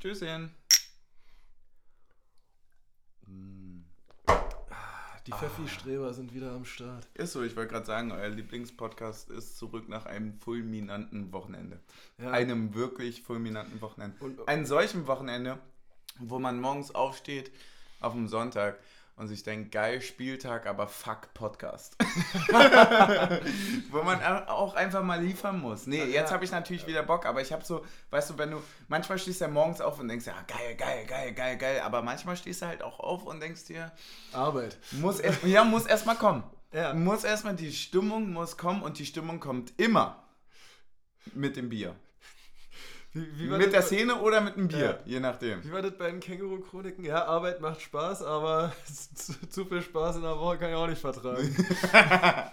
Stößchen. Die Pfeffi-Streber sind wieder am Start. Ist so, ich wollte gerade sagen, euer Lieblingspodcast ist zurück nach einem fulminanten Wochenende. Ja. Einem wirklich fulminanten Wochenende. Und- Einem solchen Wochenende, wo man morgens aufsteht auf dem Sonntag und sich denkt, geil Spieltag, aber fuck Podcast. wo man auch einfach mal liefern muss. Nee, jetzt Ja. habe ich natürlich wieder Bock, aber ich habe so, weißt du, wenn du, manchmal stehst du ja morgens auf und denkst, ja, geil, geil, geil, geil, geil, aber manchmal stehst du halt auch auf und denkst dir, Arbeit. muss erst, ja, muss erstmal kommen. Ja. Muss erstmal, die Stimmung muss kommen und die Stimmung kommt immer mit dem Bier. Wie, wie war Mit der bei- Szene oder mit dem Bier, Ja. je nachdem. Wie war das bei den Känguru-Chroniken? Ja, Arbeit macht Spaß, aber zu, zu viel Spaß in der Woche kann ich auch nicht vertragen.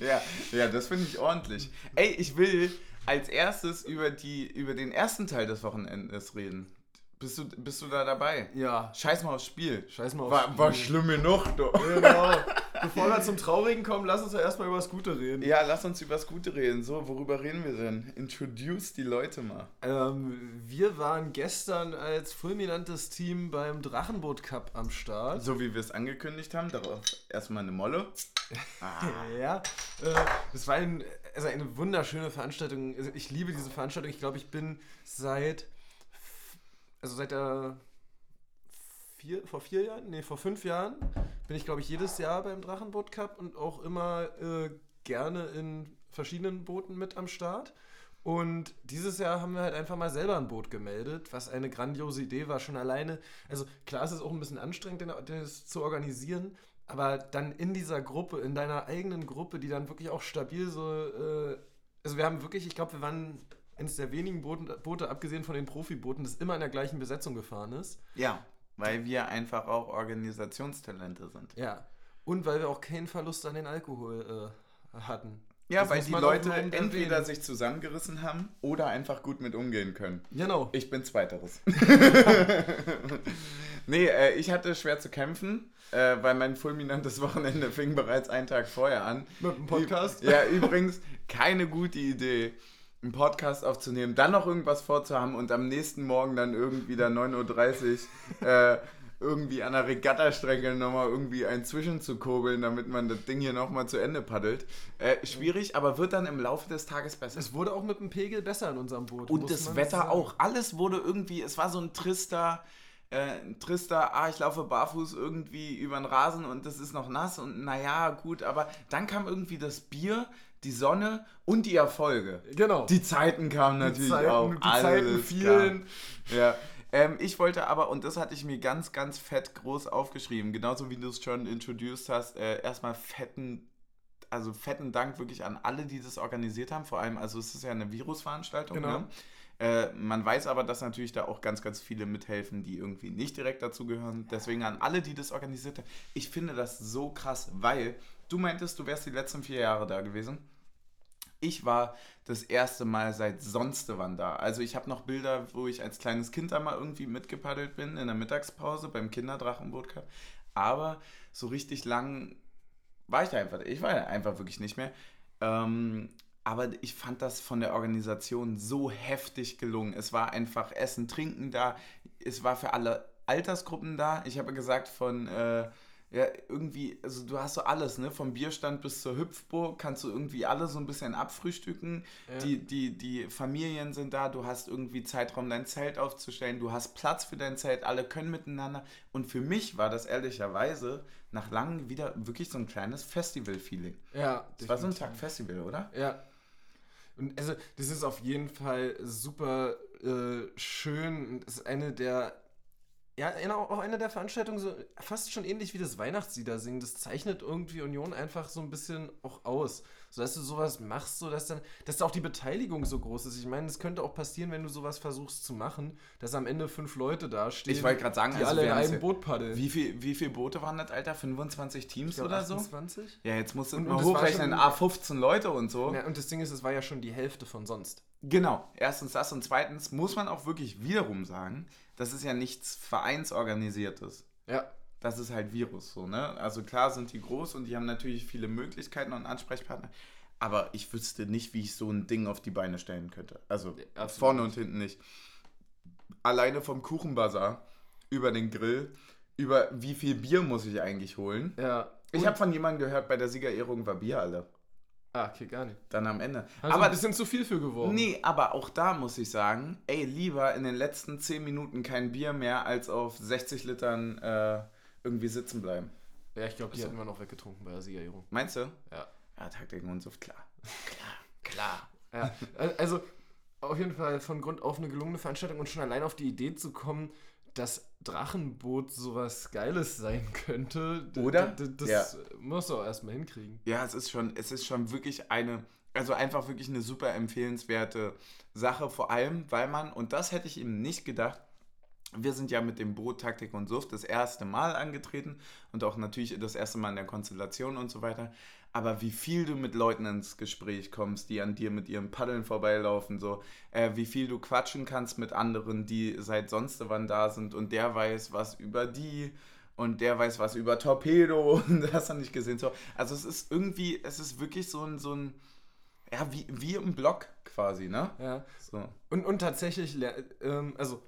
Ja, ja das finde ich ordentlich. Ey, ich will als erstes über, die, über den ersten Teil des Wochenendes reden. Bist du, bist du da dabei? ja, Scheiß mal aufs Spiel. scheiß mal aufs War, war Spiel. schlimm genug, du. Genau. Bevor wir zum Traurigen kommen, lass uns doch erstmal über das Gute reden. Ja, lass uns über das Gute reden. So, worüber reden wir denn? Introduce die Leute mal. Ähm, wir waren gestern als fulminantes Team beim Drachenboot Cup am Start. So wie wir es angekündigt haben, darauf erstmal eine Molle. Ah. Ja, äh, das war ein, also eine wunderschöne Veranstaltung. Also ich liebe diese Veranstaltung. Ich glaube, ich bin seit, also seit der vier, vor vier Jahren, nee, vor fünf Jahren, bin ich, glaube ich, jedes Jahr beim Drachenboot Cup und auch immer äh, gerne in verschiedenen Booten mit am Start. Und dieses Jahr haben wir halt einfach mal selber ein Boot gemeldet, was eine grandiose Idee war, schon alleine. Also klar, es ist auch ein bisschen anstrengend, das zu organisieren, aber dann in dieser Gruppe, in deiner eigenen Gruppe, die dann wirklich auch stabil so, äh, also wir haben wirklich, ich glaube, wir waren eines der wenigen Boote, Boote, abgesehen von den Profibooten, das immer in der gleichen Besetzung gefahren ist. Ja, weil wir einfach auch Organisationstalente sind. Ja. Und weil wir auch keinen Verlust an den Alkohol äh, hatten. Ja, Das weil die Leute entweder sich zusammengerissen haben oder einfach gut mit umgehen können. Genau. Ich bin Zweiteres. nee, äh, ich hatte schwer zu kämpfen, äh, weil mein fulminantes Wochenende fing bereits einen Tag vorher an. Mit dem Podcast? Ja, übrigens keine gute Idee, einen Podcast aufzunehmen, dann noch irgendwas vorzuhaben und am nächsten Morgen dann irgendwie da 9.30 Uhr äh, irgendwie an der Regattastrecke nochmal irgendwie ein Zwischen zu kurbeln, damit man das Ding hier nochmal zu Ende paddelt. Äh, schwierig, aber wird dann im Laufe des Tages besser. Es wurde auch mit dem Pegel besser in unserem Boot. Und das Wetter sagen. auch. Alles wurde irgendwie, es war so ein trister, äh, ein trister, ah, ich laufe barfuß irgendwie über den Rasen und das ist noch nass und naja, gut, aber dann kam irgendwie das Bier, die Sonne und die Erfolge. Genau. Die Zeiten kamen natürlich Zeiten- auch. die Zeiten Alles fielen. kam. Ja. Ähm, ich wollte aber, und das hatte ich mir ganz, ganz fett groß aufgeschrieben, genauso wie du es schon introduced hast, äh, erstmal fetten, also fetten Dank wirklich an alle, die das organisiert haben. Vor allem, also es ist ja eine Virusveranstaltung. Genau. Ne? Äh, man weiß aber, dass natürlich da auch ganz, ganz viele mithelfen, die irgendwie nicht direkt dazu gehören. Deswegen an alle, die das organisiert haben. Ich finde das so krass, weil du meintest, du wärst die letzten vier Jahre da gewesen. Ich war das erste Mal seit sonst wann da. Also ich habe noch Bilder, wo ich als kleines Kind da mal irgendwie mitgepaddelt bin in der Mittagspause beim Kinderdrachenboot. Aber so richtig lang war ich da einfach. Ich war ja einfach wirklich nicht mehr. Ähm, aber ich fand das von der Organisation so heftig gelungen. Es war einfach Essen, Trinken da. Es war für alle Altersgruppen da. Ich habe gesagt, von äh, ja, irgendwie, also du hast so alles, ne? Vom Bierstand bis zur Hüpfburg kannst du irgendwie alle so ein bisschen abfrühstücken. Ja. Die, die, die Familien sind da, du hast irgendwie Zeitraum, dein Zelt aufzustellen, du hast Platz für dein Zelt, alle können miteinander. Und für mich war das ehrlicherweise nach langem wieder wirklich so ein kleines Festival-Feeling. Ja, Das war so ein. Tag Festival, oder? Ja. Und also, das ist auf jeden Fall super äh, schön. Und Das ist eine der, ja, auch eine der Veranstaltungen, so fast schon ähnlich wie das Weihnachtslieder singen. Das zeichnet irgendwie Union einfach so ein bisschen auch aus. So dass du sowas machst, so dass dann, dass da auch die Beteiligung so groß ist. Ich meine, es könnte auch passieren, wenn du sowas versuchst zu machen, dass am Ende fünf Leute dastehen, Ich wollte gerade sagen, die also alle in einem Boot paddeln. Wie viel, wie viele Boote waren das, Alter? 25 Teams glaub, oder so? 28? Ja, jetzt musst du Und- mal und hochrechnen, schon- A15 Leute und so. Ja, und das Ding ist, es war ja schon die Hälfte von sonst. Genau, erstens das und zweitens muss man auch wirklich wiederum sagen, das ist ja nichts Vereinsorganisiertes. Ja. Das ist halt Virus so, ne? Also klar sind die groß und die haben natürlich viele Möglichkeiten und Ansprechpartner, aber ich wüsste nicht, wie ich so ein Ding auf die Beine stellen könnte. Also absolut vorne und hinten nicht. alleine vom Kuchenbazar über den Grill, über wie viel Bier muss ich eigentlich holen. Ja. Ich habe von jemandem gehört, bei der Siegerehrung war Bier alle. Ah, okay, gar nicht. Dann am Ende. Also aber ein bisschen zu viel für geworden. Nee, aber auch da muss ich sagen, ey, lieber in den letzten 10 Minuten kein Bier mehr, als auf 60 Litern äh, irgendwie sitzen bleiben. Ja, ich glaube, die So. hätten wir noch weggetrunken bei der Siegerehrung. Meinst du? Ja. Ja, Taktiken und so, klar. Klar, klar. Ja, also auf jeden Fall von Grund auf eine gelungene Veranstaltung und schon allein auf die Idee zu kommen, dass Drachenboot sowas Geiles sein könnte. Oder? d- Das Ja. musst du auch erstmal hinkriegen. Ja, es ist schon, es ist schon wirklich eine, also einfach wirklich eine super empfehlenswerte Sache, vor allem, weil man, und das hätte ich ihm nicht gedacht, wir sind ja mit dem Boot Taktik und Suft das erste Mal angetreten und auch natürlich das erste Mal in der Konstellation und so weiter. Aber wie viel du mit Leuten ins Gespräch kommst, die an dir mit ihren Paddeln vorbeilaufen, so, äh, wie viel du quatschen kannst mit anderen, die seit sonst wann da sind und der weiß was über die und der weiß was über Torpedo und das hat nicht gesehen. So, also es ist irgendwie, es ist wirklich so ein, so ein, ja, wie, wie im Blog quasi, ne? Ja. So. Und, und tatsächlich, ähm, also,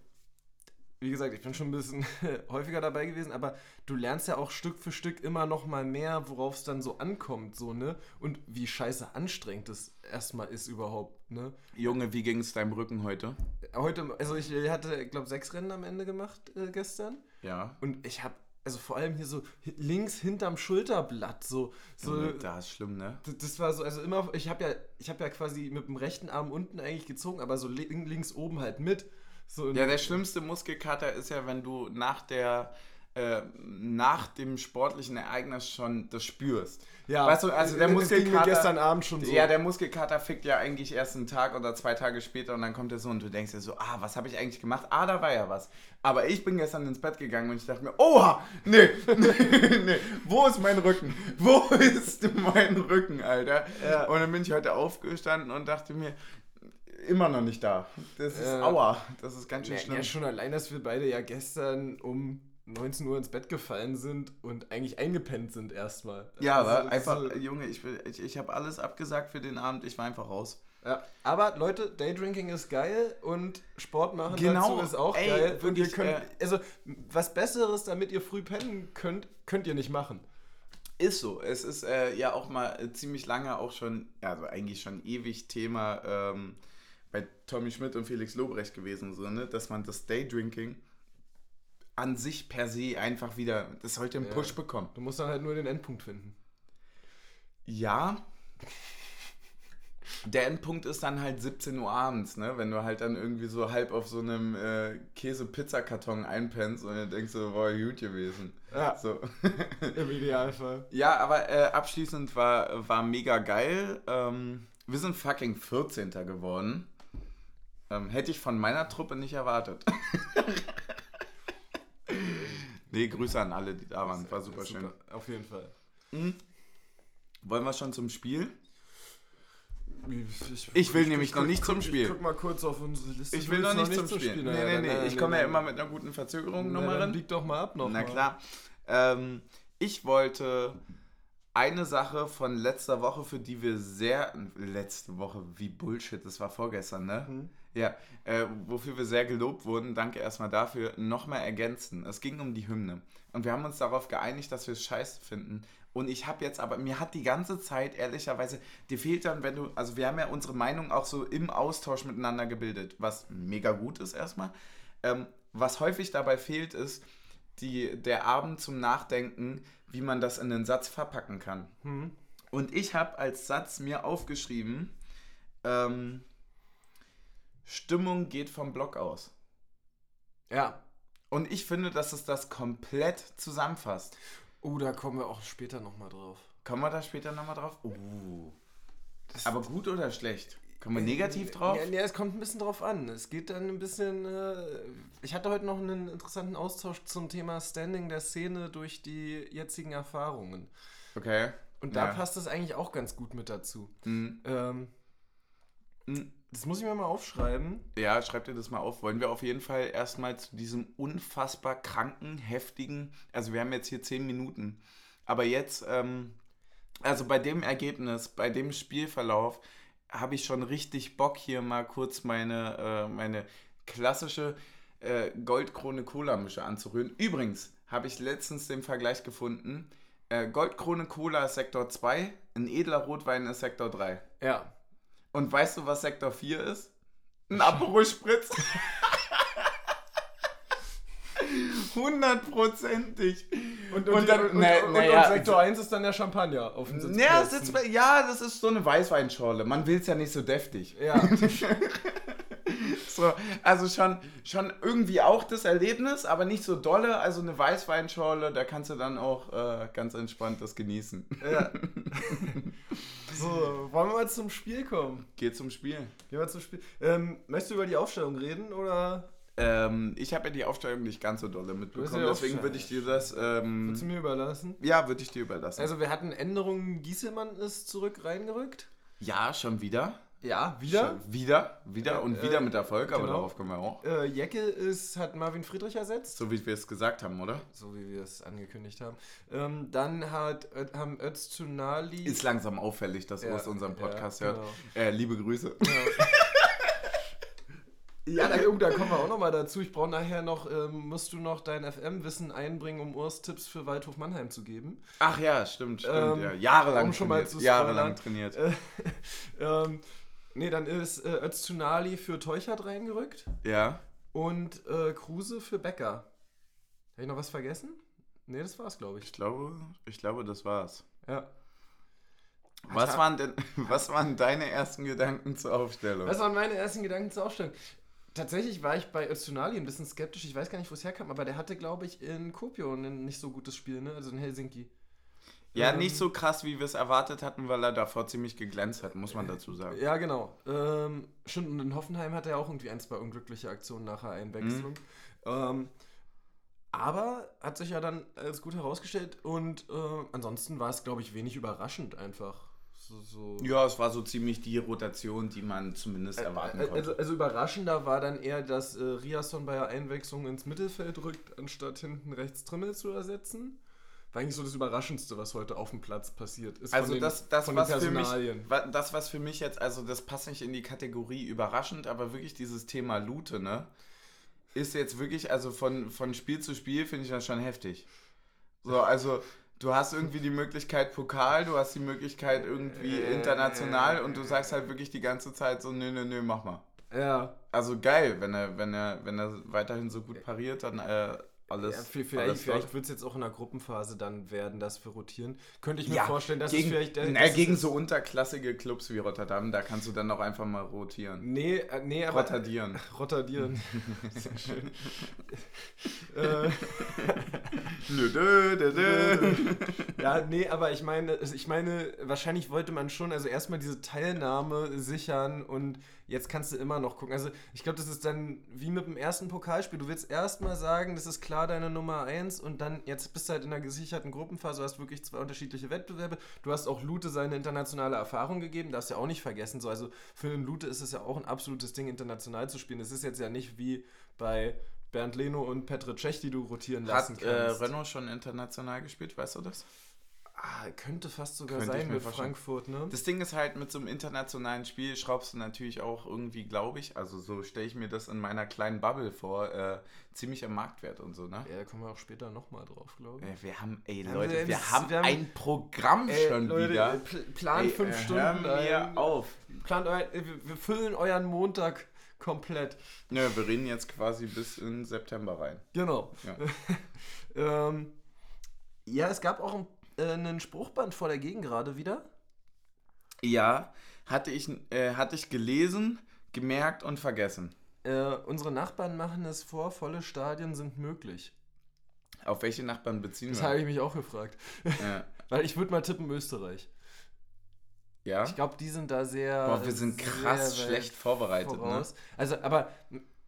wie gesagt, ich bin schon ein bisschen häufiger dabei gewesen, aber du lernst ja auch Stück für Stück immer noch mal mehr, worauf es dann so ankommt, so, ne? Und wie scheiße anstrengend es erstmal ist überhaupt, ne? Junge, wie ging es deinem Rücken heute? Heute, also ich hatte, glaube sechs Rennen am Ende gemacht äh, gestern. Ja. Und ich habe, also vor allem hier so links hinterm Schulterblatt, so, so da ist schlimm, ne? das war so, also immer, ich habe ja, ich habe ja quasi mit dem rechten Arm unten eigentlich gezogen, aber so li links oben halt mit. So Ja, der schlimmste Muskelkater ist ja, wenn du nach der äh, nach dem sportlichen Ereignis schon das spürst. ja, weißt du, also der es ging mir Muskelkater- gestern Abend schon so. Ja, der Muskelkater fickt ja eigentlich erst einen Tag oder zwei Tage später und dann kommt er so und du denkst dir so, ah, was habe ich eigentlich gemacht? Ah, da war ja was. Aber ich bin gestern ins Bett gegangen und ich dachte mir, oha, nee, nee, nee, wo ist mein Rücken? Wo ist mein Rücken, Alter? Ja. Und dann bin ich heute aufgestanden und dachte mir, immer noch nicht da. Das ist Ja. aua, das ist ganz schön ja, schlimm. ja, schon allein, dass wir beide ja gestern um 19 Uhr ins Bett gefallen sind und eigentlich eingepennt sind erstmal. Ja, Also, aber einfach, so- Junge, ich, will- ich, ich habe alles abgesagt für den Abend, ich war einfach raus. Ja, aber Leute, Daydrinking ist geil und Sport machen Genau, dazu ist auch ey, geil. Und ihr könnt, äh, also was Besseres, damit ihr früh pennen könnt, könnt ihr nicht machen. Ist so. Es ist äh, ja auch mal äh, ziemlich lange auch schon, also eigentlich schon ewig Thema ähm, bei Tommy Schmidt und Felix Lobrecht gewesen, so, ne? dass man das Daydrinking an sich per se einfach wieder, das sollte einen Ja. Push bekommen. Du musst dann halt nur den Endpunkt finden. Ja. Der Endpunkt ist dann halt 17 Uhr abends, ne? Wenn du halt dann irgendwie so halb auf so einem äh, Käse-Pizzakarton einpennst und dann denkst du, boah, gut gewesen. Ja, So. im Idealfall. Ja, aber äh, abschließend war, war mega geil. Ähm, wir sind fucking 14. geworden. Ähm, hätte ich von meiner Truppe nicht erwartet. nee, Grüße an alle, die da waren. War super schön. Auf jeden Fall. Wollen wir schon zum Spiel? Ich, Ich will nämlich noch guck- nicht zum Spiel. Ich guck mal kurz auf unsere Liste. Ich will noch willst nicht zum Spiel. Nee, Naja, nee, dann- nee. dann- Ich komme ja immer mit einer guten Verzögerung nochmal rein. bieg doch mal ab noch Na mal. klar. Ähm, ich wollte eine Sache von letzter Woche, für die wir sehr. Letzte Woche, wie Bullshit, das war vorgestern, ne? Mhm. Ja, äh, wofür wir sehr gelobt wurden, danke erstmal dafür, nochmal ergänzen. Es ging um die Hymne. Und wir haben uns darauf geeinigt, dass wir es scheiße finden. Und ich habe jetzt aber, mir hat die ganze Zeit, ehrlicherweise, dir fehlt dann, wenn du, also wir haben ja unsere Meinung auch so im Austausch miteinander gebildet, was mega gut ist erstmal. Ähm, was häufig dabei fehlt, ist die, der Abend zum Nachdenken, wie man das in einen Satz verpacken kann. Hm. Und ich habe als Satz mir aufgeschrieben, ähm, Stimmung geht vom Block aus. Ja. Und ich finde, dass es das komplett zusammenfasst. Oh, da kommen wir auch später nochmal drauf. Kommen wir da später nochmal drauf? Uh. Aber gut oder schlecht? Kommen wir negativ drauf? Ja, ja, es kommt ein bisschen drauf an. Es geht dann ein bisschen. Äh, ich hatte heute noch einen interessanten Austausch zum Thema Standing der Szene durch die jetzigen Erfahrungen. Okay. Und da Ja. passt es eigentlich auch ganz gut mit dazu. Mhm. Ähm, Mhm. Das muss ich mir mal aufschreiben. Ja, schreib dir das mal auf. Wollen wir auf jeden Fall erstmal zu diesem unfassbar kranken, heftigen, also wir haben jetzt hier 10 Minuten, aber jetzt, ähm, also bei dem Ergebnis, bei dem Spielverlauf, habe ich schon richtig Bock, hier mal kurz meine, äh, meine klassische, äh, Goldkrone Cola Mische anzurühren. Übrigens habe ich letztens den Vergleich gefunden. Äh, Goldkrone Cola ist Sektor 2, ein edler Rotwein ist Sektor 3. Ja. Und weißt du, was Sektor 4 ist? Ein Aperol Spritz. Hundertprozentig. Und, Und dann- und, ne- und, ne, und ja. Sektor 1 ist dann der Champagner auf dem Ja, Sitzplätzen. Sitz, ja, das ist so eine Weißweinschorle. Man will es ja nicht so deftig. Ja. So, also schon, schon irgendwie auch das Erlebnis, aber nicht so dolle. Also eine Weißweinschorle, da kannst du dann auch äh, ganz entspannt das genießen. ja. So, wollen wir mal zum Spiel kommen? Geh zum Spiel. Gehen wir zum Spiel. Ähm, möchtest du über die Aufstellung reden oder Ähm, ich habe ja die Aufstellung nicht ganz so dolle mitbekommen, deswegen würde ich dir das. Ähm, willst du mir überlassen? ja, würde ich dir überlassen. Also wir hatten Änderungen, Gieselmann ist zurück reingerückt. ja, schon wieder. Ja, Schon wieder, wieder und Äh, wieder mit Erfolg, aber genau. darauf kommen wir auch. Äh, Jecke ist, hat Marvin Friedrich ersetzt. So wie wir es gesagt haben, oder? So wie wir es angekündigt haben. Ähm, dann hat, Ö- haben Öztunali... Ist langsam auffällig, dass Ja, Urs unseren Podcast ja, hört. genau. Äh, liebe Grüße. Ja, da, oh, da kommen wir auch nochmal dazu. Ich brauche nachher noch, ähm, musst du noch dein FM-Wissen einbringen, um Urs Tipps für Waldhof Mannheim zu geben. Ach ja, stimmt, stimmt. Ähm, ja. Jahrelang um trainiert. Jahrelang trainiert. Äh, ähm, nee, dann ist äh, Öztunali für Teuchert reingerückt Ja. und äh, Kruse für Becker. Habe ich noch was vergessen? Nee, das war's, glaube Ich ich. glaube, ich glaube, das war's. Ja. Was waren denn, was waren deine ersten Gedanken zur Aufstellung? Was waren meine ersten Gedanken zur Aufstellung? Tatsächlich war ich bei Öztunali ein bisschen skeptisch. Ich weiß gar nicht, wo es herkam, aber der hatte, glaube ich, in Kuopio ein nicht so gutes Spiel, ne? Also in Helsinki. Ja, Ähm, nicht so krass, wie wir es erwartet hatten, weil er davor ziemlich geglänzt hat, muss man dazu sagen. Ja, genau. Ähm, stimmt, und in Hoffenheim hat er auch irgendwie ein, zwei unglückliche Aktionen nach der Einwechslung. Ähm, aber hat sich ja dann als gut herausgestellt und äh, ansonsten war es, glaube ich, wenig überraschend einfach. So, so. Ja, es war so ziemlich die Rotation, die man zumindest erwarten Äh, konnte. Also, also überraschender war dann eher, dass äh, Riasson bei der Einwechslung ins Mittelfeld rückt, anstatt hinten rechts Trimmel zu ersetzen. War eigentlich so das Überraschendste, was heute auf dem Platz passiert ist. Also den, das, das, was für mich, das, was für mich jetzt, also das passt nicht in die Kategorie überraschend, aber wirklich dieses Thema Lute, ne? Ist jetzt wirklich, also von, von Spiel zu Spiel finde ich das schon heftig. So, also du hast irgendwie die Möglichkeit Pokal, du hast die Möglichkeit irgendwie Äh, international und du sagst halt wirklich die ganze Zeit so, nö, nö, nö, mach mal. Ja, Also geil, wenn er, wenn er, wenn er weiterhin so gut pariert, dann äh, alles. Ja, vi- vielleicht alles vielleicht wird es jetzt auch in der Gruppenphase dann werden, dass wir rotieren. Könnte ich mir Ja, vorstellen, dass gegen, es vielleicht. äh, na, gegen so unterklassige Clubs wie Rotterdam, da kannst du dann auch einfach mal rotieren. Nee, äh, nee, aber. Rottadieren. Rottadieren. Sehr schön. äh, ja, nee, aber ich meine, ich meine, wahrscheinlich wollte man schon, also erstmal diese Teilnahme sichern und jetzt kannst du immer noch gucken. Also ich glaube, das ist dann wie mit dem ersten Pokalspiel. Du willst erstmal sagen, das ist klar deine Nummer 1 und dann jetzt bist du halt in einer gesicherten Gruppenphase, du hast wirklich zwei unterschiedliche Wettbewerbe. Du hast auch Lute seine internationale Erfahrung gegeben, darfst ja auch nicht vergessen. So, also für den Lute ist es ja auch ein absolutes Ding, international zu spielen. Es ist jetzt ja nicht wie bei Bernd Leno und Petr Cech, die du rotieren lassen Hat äh, kannst. Renault schon international gespielt, weißt du das? Ah, könnte fast sogar Könnte sein mit. Frankfurt, ne? Das Ding ist halt, mit so einem internationalen Spiel schraubst du natürlich auch irgendwie, glaube ich, also so stelle ich mir das in meiner kleinen Bubble vor, äh, ziemlich am Marktwert und so, ne? Ja, da kommen wir auch später nochmal drauf, glaube ich. Äh, Wir haben, ey Ja, Leute, wir- wir haben wir haben- ein Programm schon Leute, wieder. äh, pl- Plan Ey, fünf äh, Stunden. Hör mir ein. auf. Plant euer, äh, wir, füllen euren Montag komplett. Nö, wir reden jetzt quasi bis in September rein. Genau. Ja. ähm, ja, es gab auch ein, äh, einen Spruchband vor der Gegend gerade wieder. Ja, hatte ich, äh, hatte ich gelesen, gemerkt und vergessen. Äh, unsere Nachbarn machen es vor, volle Stadien sind möglich. Auf welche Nachbarn beziehen Das wir? habe ich mich auch gefragt. Ja. Weil ich würde mal tippen Österreich. ja? Ich glaube, die sind da sehr. Boah, wir sind krass schlecht vorbereitet, ne? Also, aber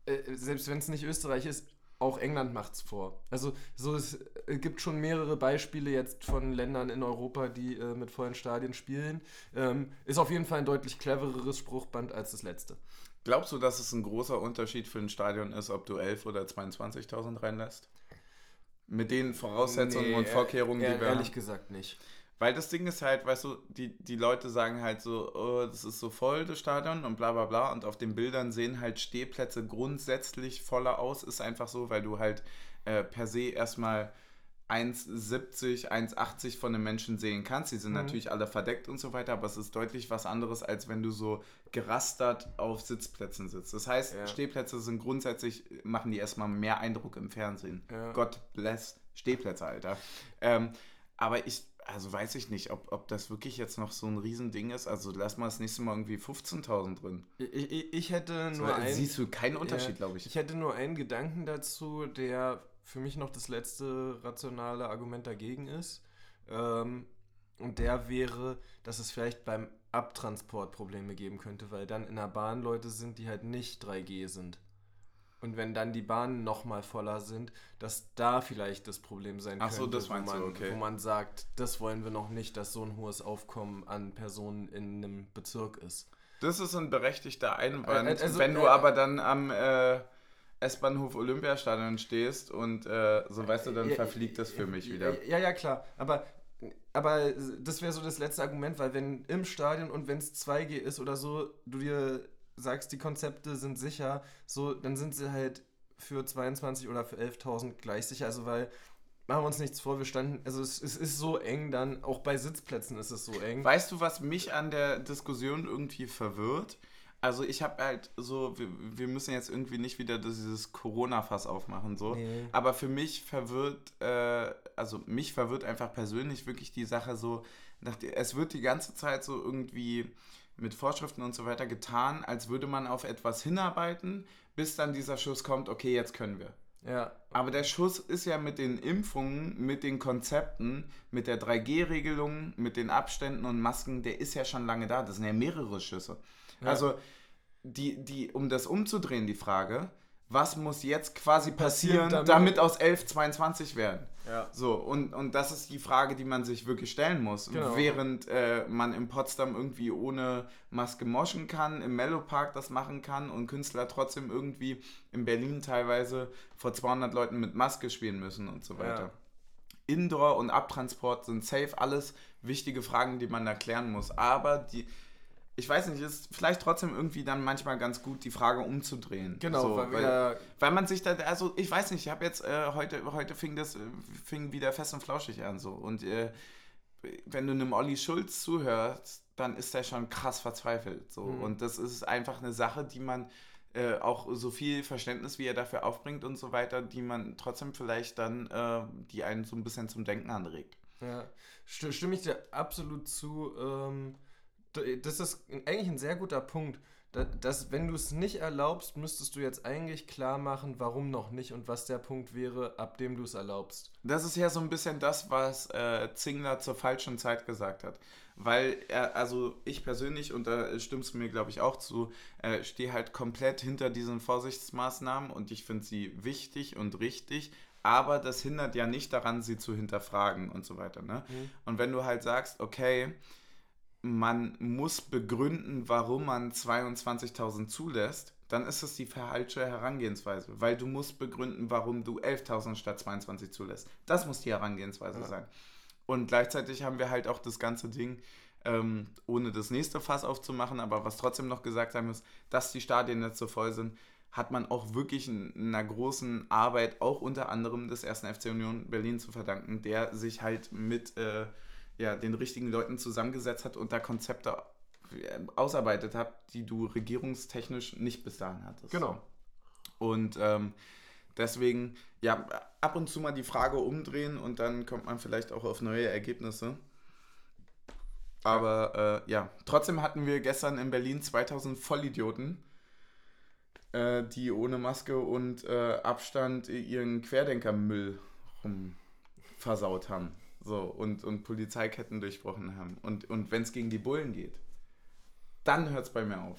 äh, selbst wenn es nicht Österreich ist, auch England macht es vor. Also, so es äh, gibt schon mehrere Beispiele jetzt von Ländern in Europa, die äh, mit vollen Stadien spielen. Ähm, ist auf jeden Fall ein deutlich clevereres Spruchband als das letzte. Glaubst du, dass es ein großer Unterschied für ein Stadion ist, ob du 11 oder 22.000 reinlässt? Mit den Voraussetzungen Nee, und Vorkehrungen, die wir Ehrlich haben? gesagt nicht. Weil das Ding ist halt, weißt du, die, die Leute sagen halt so, oh, das ist so voll, das Stadion und bla bla bla. Und auf den Bildern sehen halt Stehplätze grundsätzlich voller aus. Ist einfach so, weil du halt äh, per se erstmal 1,70, 1,80 von den Menschen sehen kannst. Die sind mhm. natürlich alle verdeckt und so weiter, aber es ist deutlich was anderes, als wenn du so gerastert auf Sitzplätzen sitzt. Das heißt, ja. Stehplätze sind grundsätzlich, machen die erstmal mehr Eindruck im Fernsehen. Ja. Gott bless Stehplätze, Alter. Ähm, aber ich, also weiß ich nicht, ob, ob das wirklich jetzt noch so ein Riesending ist. Also lass mal das nächste Mal irgendwie 15.000 drin. Ich, ich, ich hätte nur so, einen, Siehst du keinen Unterschied, ja, glaube ich. Ich hätte nur einen Gedanken dazu, der für mich noch das letzte rationale Argument dagegen ist. Ähm, und der wäre, dass es vielleicht beim Abtransport Probleme geben könnte, weil dann in der Bahn Leute sind, die halt nicht 3G sind. Und wenn dann die Bahnen nochmal voller sind, dass da vielleicht das Problem sein Ach so, könnte, das meinst wo, man, du, okay. wo man sagt, das wollen wir noch nicht, dass so ein hohes Aufkommen an Personen in einem Bezirk ist. Das ist ein berechtigter Einwand. Also, wenn du äh, aber dann am äh, S-Bahnhof Olympiastadion stehst und äh, so weißt du, dann verfliegt das für mich wieder. Ja, ja, klar. Aber, aber das wäre so das letzte Argument, weil wenn im Stadion und wenn es 2G ist oder so, du dir sagst, die Konzepte sind sicher, so, dann sind sie halt für 22 oder für 11.000 gleich sicher. Also, weil, machen wir uns nichts vor, wir standen, also es, es, ist so eng dann, auch bei Sitzplätzen ist es so eng. Weißt du, was mich an der Diskussion irgendwie verwirrt? Also ich habe halt so, wir, wir, müssen jetzt irgendwie nicht wieder dieses Corona-Fass aufmachen, so. Nee. Aber für mich verwirrt, äh, also mich verwirrt einfach persönlich wirklich die Sache so, nach, es wird die ganze Zeit so irgendwie mit Vorschriften und so weiter getan, als würde man auf etwas hinarbeiten, bis dann dieser Schuss kommt, okay, jetzt können wir. Ja. Aber der Schuss ist ja mit den Impfungen, mit den Konzepten, mit der 3G-Regelung, mit den Abständen und Masken, der ist ja schon lange da. Das sind ja mehrere Schüsse. Ja. Also, die, die, um das umzudrehen, die Frage, was muss jetzt quasi passieren, damit, damit aus 11 22 werden? Ja. So, und, und das ist die Frage, die man sich wirklich stellen muss. Genau. Während äh, man in Potsdam irgendwie ohne Maske moschen kann, im Mellow-Park das machen kann und Künstler trotzdem irgendwie in Berlin teilweise vor 200 Leuten mit Maske spielen müssen und so weiter. Ja. Indoor und Abtransport sind safe alles wichtige Fragen, die man da klären muss. Aber die, ich weiß nicht, ist vielleicht trotzdem irgendwie dann manchmal ganz gut, die Frage umzudrehen. Genau, so, weil, weil, weil, man sich da, also ich weiß nicht, ich habe jetzt, äh, heute, heute fing das, fing wieder fest und flauschig an so. Und äh, wenn du einem Olli Schulz zuhörst, dann ist der schon krass verzweifelt. So. Mhm. Und das ist einfach eine Sache, die man äh, auch so viel Verständnis, wie er dafür aufbringt und so weiter, die man trotzdem vielleicht dann, äh, die einen so ein bisschen zum Denken anregt. Ja, stimme ich dir absolut zu. Ähm das ist eigentlich ein sehr guter Punkt. Dass, wenn du es nicht erlaubst, müsstest du jetzt eigentlich klar machen, warum noch nicht und was der Punkt wäre, ab dem du es erlaubst. Das ist ja so ein bisschen das, was äh, Zingler zur falschen Zeit gesagt hat. Weil er, also ich persönlich, und da stimmst du mir, glaube ich, auch zu, äh, stehe halt komplett hinter diesen Vorsichtsmaßnahmen und ich finde sie wichtig und richtig, aber das hindert ja nicht daran, sie zu hinterfragen und so weiter. Ne? Mhm. Und wenn du halt sagst, okay, man muss begründen, warum man 22.000 zulässt, dann ist es die falsche Herangehensweise, weil du musst begründen, warum du 11.000 statt 22 zulässt. Das muss die Herangehensweise ja. sein. Und gleichzeitig haben wir halt auch das ganze Ding, ähm, ohne das nächste Fass aufzumachen, aber was trotzdem noch gesagt haben muss, dass die Stadien jetzt so voll sind, hat man auch wirklich einer großen Arbeit, auch unter anderem des ersten FC Union Berlin zu verdanken, der sich halt mit äh, ja, den richtigen Leuten zusammengesetzt hat und da Konzepte äh, ausarbeitet hat, die du regierungstechnisch nicht bis dahin hattest. Genau. Und ähm, deswegen, ja, ab und zu mal die Frage umdrehen und dann kommt man vielleicht auch auf neue Ergebnisse. Aber äh, ja, trotzdem hatten wir gestern in Berlin 2000 Vollidioten, äh, die ohne Maske und äh, Abstand ihren Querdenkermüll rum versaut haben. So, und, und Polizeiketten durchbrochen haben. Und, und wenn es gegen die Bullen geht, dann hört es bei mir auf.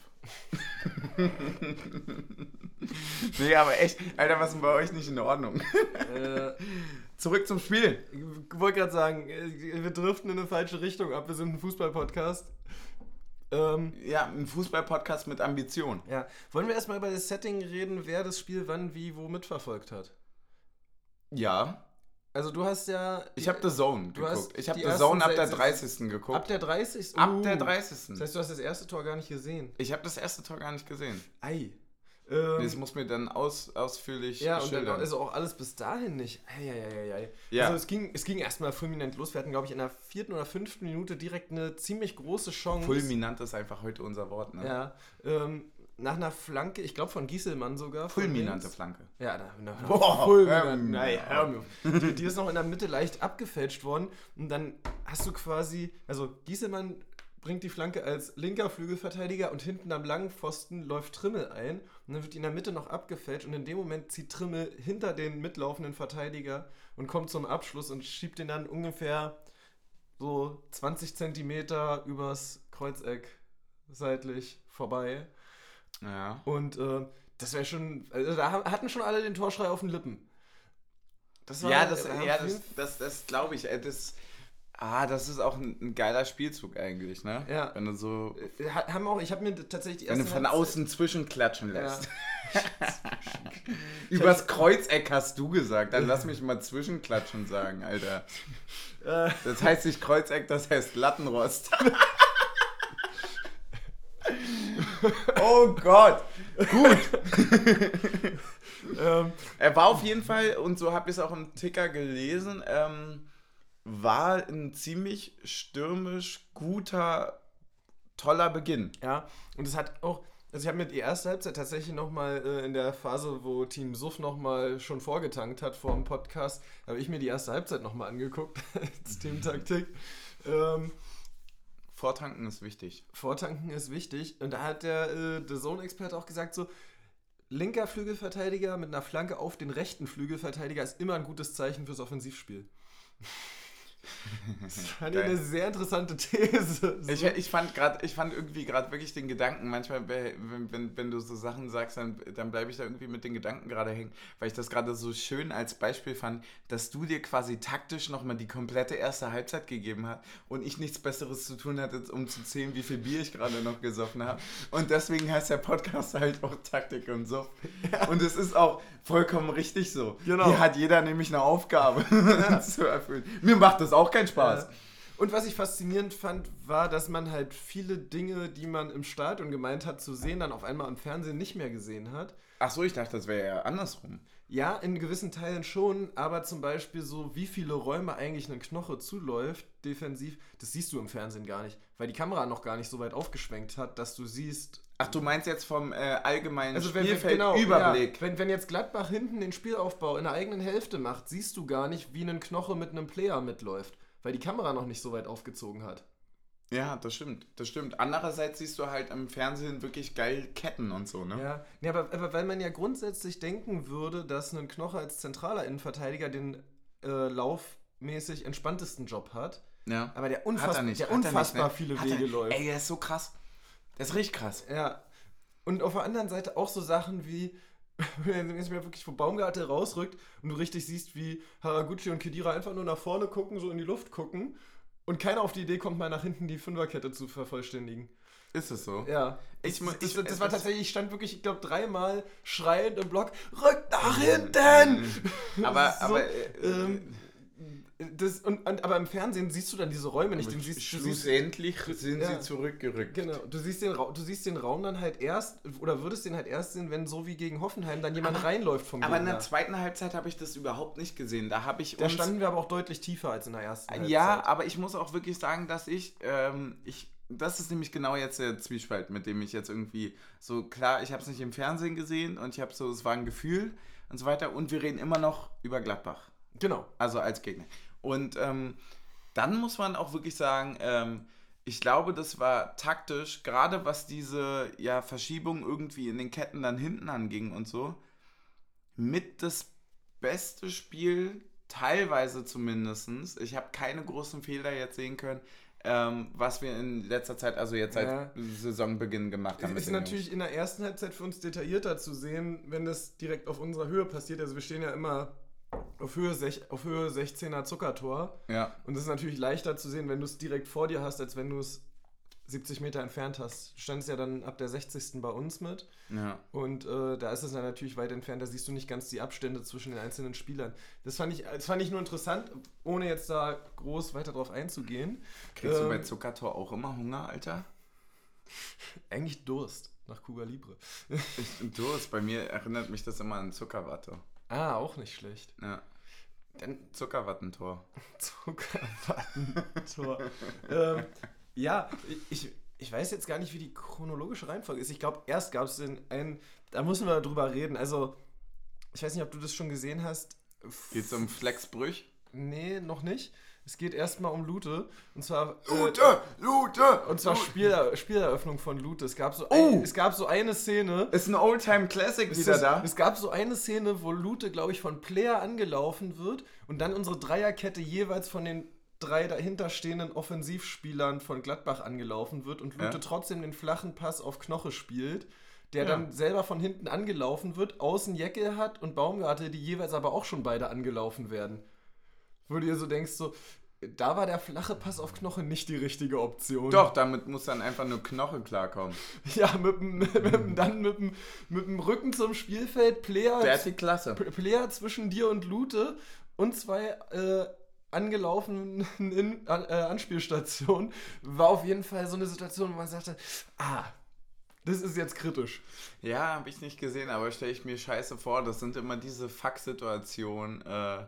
nee, aber echt, Alter, was ist denn bei euch nicht in Ordnung? Äh, Zurück zum Spiel. Ich wollte gerade sagen, wir driften in eine falsche Richtung ab. Wir sind ein Fußball-Podcast. Ähm, ja, ein Fußball-Podcast mit Ambition. Ja. Wollen wir erstmal über das Setting reden, wer das Spiel wann, wie, wo mitverfolgt hat? Ja. Also du hast ja. Ich habe The Zone geguckt. Ich habe The Zone ab der sechs- 30. geguckt. Ab der 30. Ab Uh. der 30. Das heißt, du hast das erste Tor gar nicht gesehen. Ich habe das erste Tor gar nicht gesehen. Ei. Ähm, Das muss mir dann aus, ausführlich ja, und schildern. dann ist auch alles bis dahin nicht. Eieieiei. Ja. Also es ging, es ging erstmal fulminant los. Wir hatten, glaube ich, in der vierten oder fünften Minute direkt eine ziemlich große Chance. Fulminant ist einfach heute unser Wort. Ne? Ja. Ähm, nach einer Flanke, ich glaube von Gieselmann sogar. Fulminante. Flanke. Ja, na, na, Boah, fulminant. ähm, Nein, ja. hör mir auf. die, die ist noch in der Mitte leicht abgefälscht worden. Und dann hast du quasi, also Gieselmann bringt die Flanke als linker Flügelverteidiger und hinten am langen Pfosten läuft Trimmel ein. Und dann wird die in der Mitte noch abgefälscht. Und in dem Moment zieht Trimmel hinter den mitlaufenden Verteidiger und kommt zum Abschluss und schiebt den dann ungefähr so 20 Zentimeter übers Kreuzeck seitlich vorbei. Ja. Und äh, das wäre schon, also da ha- hatten schon alle den Torschrei auf den Lippen. Das Ja, das, äh, ja, das, das, das glaube ich. äh, Das, ah, das ist auch ein, ein geiler Spielzug eigentlich, ne? Ja. Wenn du so, äh, ha- haben auch, ich habe mir tatsächlich die wenn du von außen zwischenklatschen Ja. lässt. Übers Kreuzeck hast du gesagt. Dann lass mich mal zwischenklatschen sagen, Alter. Äh, Das heißt nicht Kreuzeck, das heißt Lattenrost. oh Gott. Gut. ähm, Er war auf jeden Fall, und so habe ich es auch im Ticker gelesen, ähm, war ein ziemlich stürmisch guter, toller Beginn. ja, und es hat auch, also ich habe mir die erste Halbzeit tatsächlich nochmal äh, in der Phase, wo Team Suff nochmal schon vorgetankt hat vor dem Podcast, habe ich mir die erste Halbzeit nochmal angeguckt als Teamtaktik. Ähm, Vortanken ist wichtig. Vortanken ist wichtig. Und da hat der äh, The Zone-Experte auch gesagt, so, linker Flügelverteidiger mit einer Flanke auf den rechten Flügelverteidiger ist immer ein gutes Zeichen fürs Offensivspiel. Das fand ich eine sehr interessante These. So. Ich, ich fand gerade, ich fand irgendwie gerade wirklich den Gedanken, manchmal, wenn, wenn, wenn du so Sachen sagst, dann, dann bleibe ich da irgendwie mit den Gedanken gerade hängen, weil ich das gerade so schön als Beispiel fand, dass du dir quasi taktisch nochmal die komplette erste Halbzeit gegeben hast und ich nichts Besseres zu tun hatte, um zu zählen, wie viel Bier ich gerade noch gesoffen habe. Und deswegen heißt der Podcast halt auch Taktik und so. Und es ist auch vollkommen richtig so. Genau. Hier hat jeder nämlich eine Aufgabe zu erfüllen. Mir macht das auch keinen Spaß. Ja. Und was ich faszinierend fand, war, dass man halt viele Dinge, die man im Stadion gemeint hat zu sehen, dann auf einmal im Fernsehen nicht mehr gesehen hat. Ach so, ich dachte, das wäre ja andersrum. Ja, in gewissen Teilen schon, aber zum Beispiel so, wie viele Räume eigentlich ein Knoche zuläuft, defensiv, das siehst du im Fernsehen gar nicht, weil die Kamera noch gar nicht so weit aufgeschwenkt hat, dass du siehst. Ach, du meinst jetzt vom äh, allgemeinen Also wenn, wenn, Spielfeldüberblick. ja, wenn, wenn jetzt Gladbach hinten den Spielaufbau in der eigenen Hälfte macht, siehst du gar nicht, wie ein Knoche mit einem Player mitläuft, weil die Kamera noch nicht so weit aufgezogen hat. Ja, das stimmt, das stimmt. Andererseits siehst du halt im Fernsehen wirklich geil Ketten und so, ne? Ja, nee, aber, aber weil man ja grundsätzlich denken würde, dass ein Knoche als zentraler Innenverteidiger den äh, laufmäßig entspanntesten Job hat, Ja. aber der, Hat unfass er nicht. der er nicht, unfassbar ne? viele Wege läuft. Ey, der ist so krass. Der ist richtig krass. Ja. Und auf der anderen Seite auch so Sachen wie, wenn es mir wirklich vom Baumgartel rausrückt und du richtig siehst, wie Haraguchi und Kedira einfach nur nach vorne gucken, so in die Luft gucken und keiner auf die Idee kommt, mal nach hinten die Fünferkette zu vervollständigen. Ist es so? Ja. Ich das, das, ich- das, das war das- tatsächlich, ich stand wirklich, ich glaube, dreimal schreiend im Block, rückt nach hinten! Aber, So, aber äh, ähm, das, und, und, aber im Fernsehen siehst du dann diese Räume nicht. Siehst, du siehst, schlussendlich sind Ja. sie zurückgerückt. Genau, du siehst, den du siehst den Raum dann halt erst, oder würdest den halt erst sehen, wenn so wie gegen Hoffenheim dann jemand Aber- reinläuft vom Aber in Gegner. der zweiten Halbzeit habe ich das überhaupt nicht gesehen. Da habe ich Da uns standen wir aber auch deutlich tiefer als in der ersten Ja, Halbzeit. aber ich muss auch wirklich sagen, dass ich, ähm, ich, das ist nämlich genau jetzt der Zwiespalt, mit dem ich jetzt irgendwie so, klar, ich habe es nicht im Fernsehen gesehen und ich habe so, es war ein Gefühl und so weiter und wir reden immer noch über Gladbach, Genau. also als Gegner. Und ähm, dann muss man auch wirklich sagen, ähm, ich glaube, das war taktisch, gerade was diese ja, Verschiebung irgendwie in den Ketten dann hinten anging und so, mit das beste Spiel, teilweise zumindest. Ich habe keine großen Fehler jetzt sehen können, ähm, was wir in letzter Zeit, also jetzt seit Ja. Saisonbeginn gemacht haben. Ist natürlich in der ersten Halbzeit für uns detaillierter zu sehen, wenn das direkt auf unserer Höhe passiert. Also wir stehen ja immer auf Höhe, sech, auf Höhe 16er Zuckertor. Ja. Und es ist natürlich leichter zu sehen, wenn du es direkt vor dir hast, als wenn du es 70 Meter entfernt hast. Du standest ja dann ab der 60. bei uns mit. Ja. Und äh, da ist es dann natürlich weit entfernt, da siehst du nicht ganz die Abstände zwischen den einzelnen Spielern. Das fand ich, das fand ich nur interessant, ohne jetzt da groß weiter drauf einzugehen. Kriegst du bei Ähm, Zuckertor auch immer Hunger, Alter? Eigentlich Durst nach Cuba Libre. Ich, Durst, bei mir erinnert mich das immer an Zuckerwatte. Ah, auch nicht schlecht. Ja. Dann Zuckerwattentor. Zuckerwattentor. ähm, ja, ich, ich weiß jetzt gar nicht, wie die chronologische Reihenfolge ist. Ich glaube, erst gab es den einen, da müssen wir drüber reden. Also, ich weiß nicht, ob du das schon gesehen hast. Geht's um Flexbrüch? Nee, noch nicht. Es geht erstmal um Lute. Und zwar. äh, Lute! Lute! Und zwar Spieler, Spieleröffnung von Lute. Es gab so, Oh! ein, es gab so eine Szene. Ist ein Oldtime Classic Es, wieder ist, da. es gab so eine Szene, wo Lute, glaube ich, von Player angelaufen wird und dann unsere Dreierkette jeweils von den drei dahinterstehenden Offensivspielern von Gladbach angelaufen wird und Lute Ja. trotzdem den flachen Pass auf Knoche spielt, der Ja. dann selber von hinten angelaufen wird, außen Jecke hat und Baumgarte, die jeweils aber auch schon beide angelaufen werden. Wo du dir so denkst, so, da war der flache Pass auf Knoche nicht die richtige Option. Doch, damit muss dann einfach nur Knoche klarkommen. Ja, mit, dem- mit, dem- dann mit, dem- mit dem Rücken zum Spielfeld, Player, Der hat die Klasse. Player zwischen dir und Lute und zwei äh, angelaufenen In an, äh, Anspielstationen war auf jeden Fall so eine Situation, wo man sagte, ah, das ist jetzt kritisch. Ja, habe ich nicht gesehen, aber stelle ich mir scheiße vor. Das sind immer diese Fuck-Situationen, äh,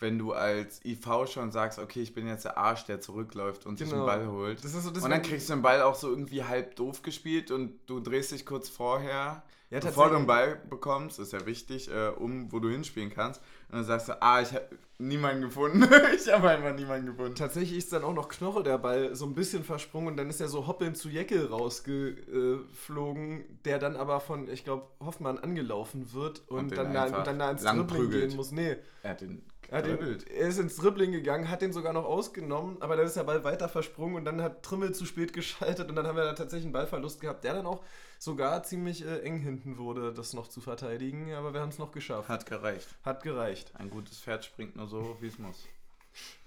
wenn du als IV schon sagst, okay, ich bin jetzt der Arsch, der zurückläuft und sich Genau. den Ball holt. So das und dann kriegst du den Ball auch so irgendwie halb doof gespielt und du drehst dich kurz vorher, Ja, bevor du den Ball bekommst, ist ja wichtig, äh, um wo du hinspielen kannst. Und dann sagst du, ah, ich habe niemanden gefunden. ich habe einfach niemanden gefunden. Tatsächlich ist dann auch noch Knoche der Ball so ein bisschen versprungen und dann ist er so hoppelnd zu Jeckel rausgeflogen, der dann aber von, ich glaube, Hoffmann angelaufen wird und, Und dann, da, und dann da ins Dribbling gehen muss. Nee, Er hat den er, hat den, gedribbelt. er ist ins Dribbling gegangen, hat den sogar noch ausgenommen, aber dann ist der Ball weiter versprungen und dann hat Trimmel zu spät geschaltet und dann haben wir da tatsächlich einen Ballverlust gehabt, der dann auch sogar ziemlich äh, eng hinten wurde, das noch zu verteidigen, aber wir haben es noch geschafft. Hat gereicht. Hat gereicht. Ein gutes Pferd springt nur so hoch, wie es muss.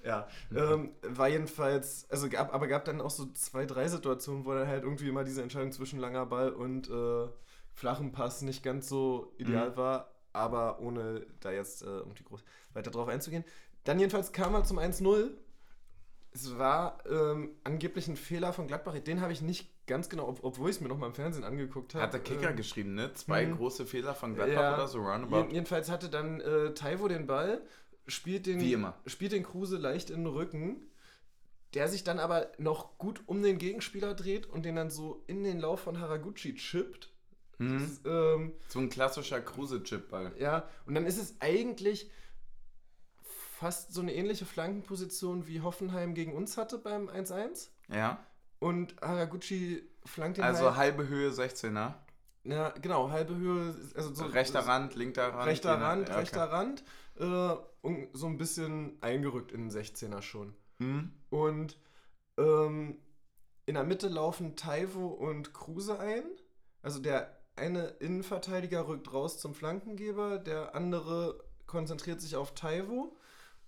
Ja, ähm, war jedenfalls, also gab, aber gab dann auch so zwei, drei Situationen, wo dann halt irgendwie immer diese Entscheidung zwischen langer Ball und äh, flachem Pass nicht ganz so ideal Mhm. war, aber ohne da jetzt äh, irgendwie groß weiter drauf einzugehen. Dann jedenfalls kam er zum 1-0. Es war ähm, angeblich ein Fehler von Gladbach, den habe ich nicht ganz genau, ob, obwohl ich es mir noch mal im Fernsehen angeguckt habe. Hat der Kicker ähm, geschrieben, ne? Zwei mhm. große Fehler von Gladbach Ja. oder so, roundabout. Jedenfalls hatte dann äh, Taiwo den Ball, spielt den, Wie immer. spielt den Kruse leicht in den Rücken, der sich dann aber noch gut um den Gegenspieler dreht und den dann so in den Lauf von Haraguchi chippt. Mhm. Das, ähm, So ein klassischer Kruse-Chip-Ball. ja, und dann ist es eigentlich fast so eine ähnliche Flankenposition wie Hoffenheim gegen uns hatte beim 1-1. Ja. Und Haraguchi flankt den Also halt, halbe Höhe 16er. ja, genau, halbe Höhe, also so rechter Rand, linker Rand. rechter Rand, ja, okay. rechter Rand äh, und so ein bisschen eingerückt in den 16er schon. Mhm. Und ähm, in der Mitte laufen Taivo und Kruse ein. Also der eine Innenverteidiger rückt raus zum Flankengeber, der andere konzentriert sich auf Taivo.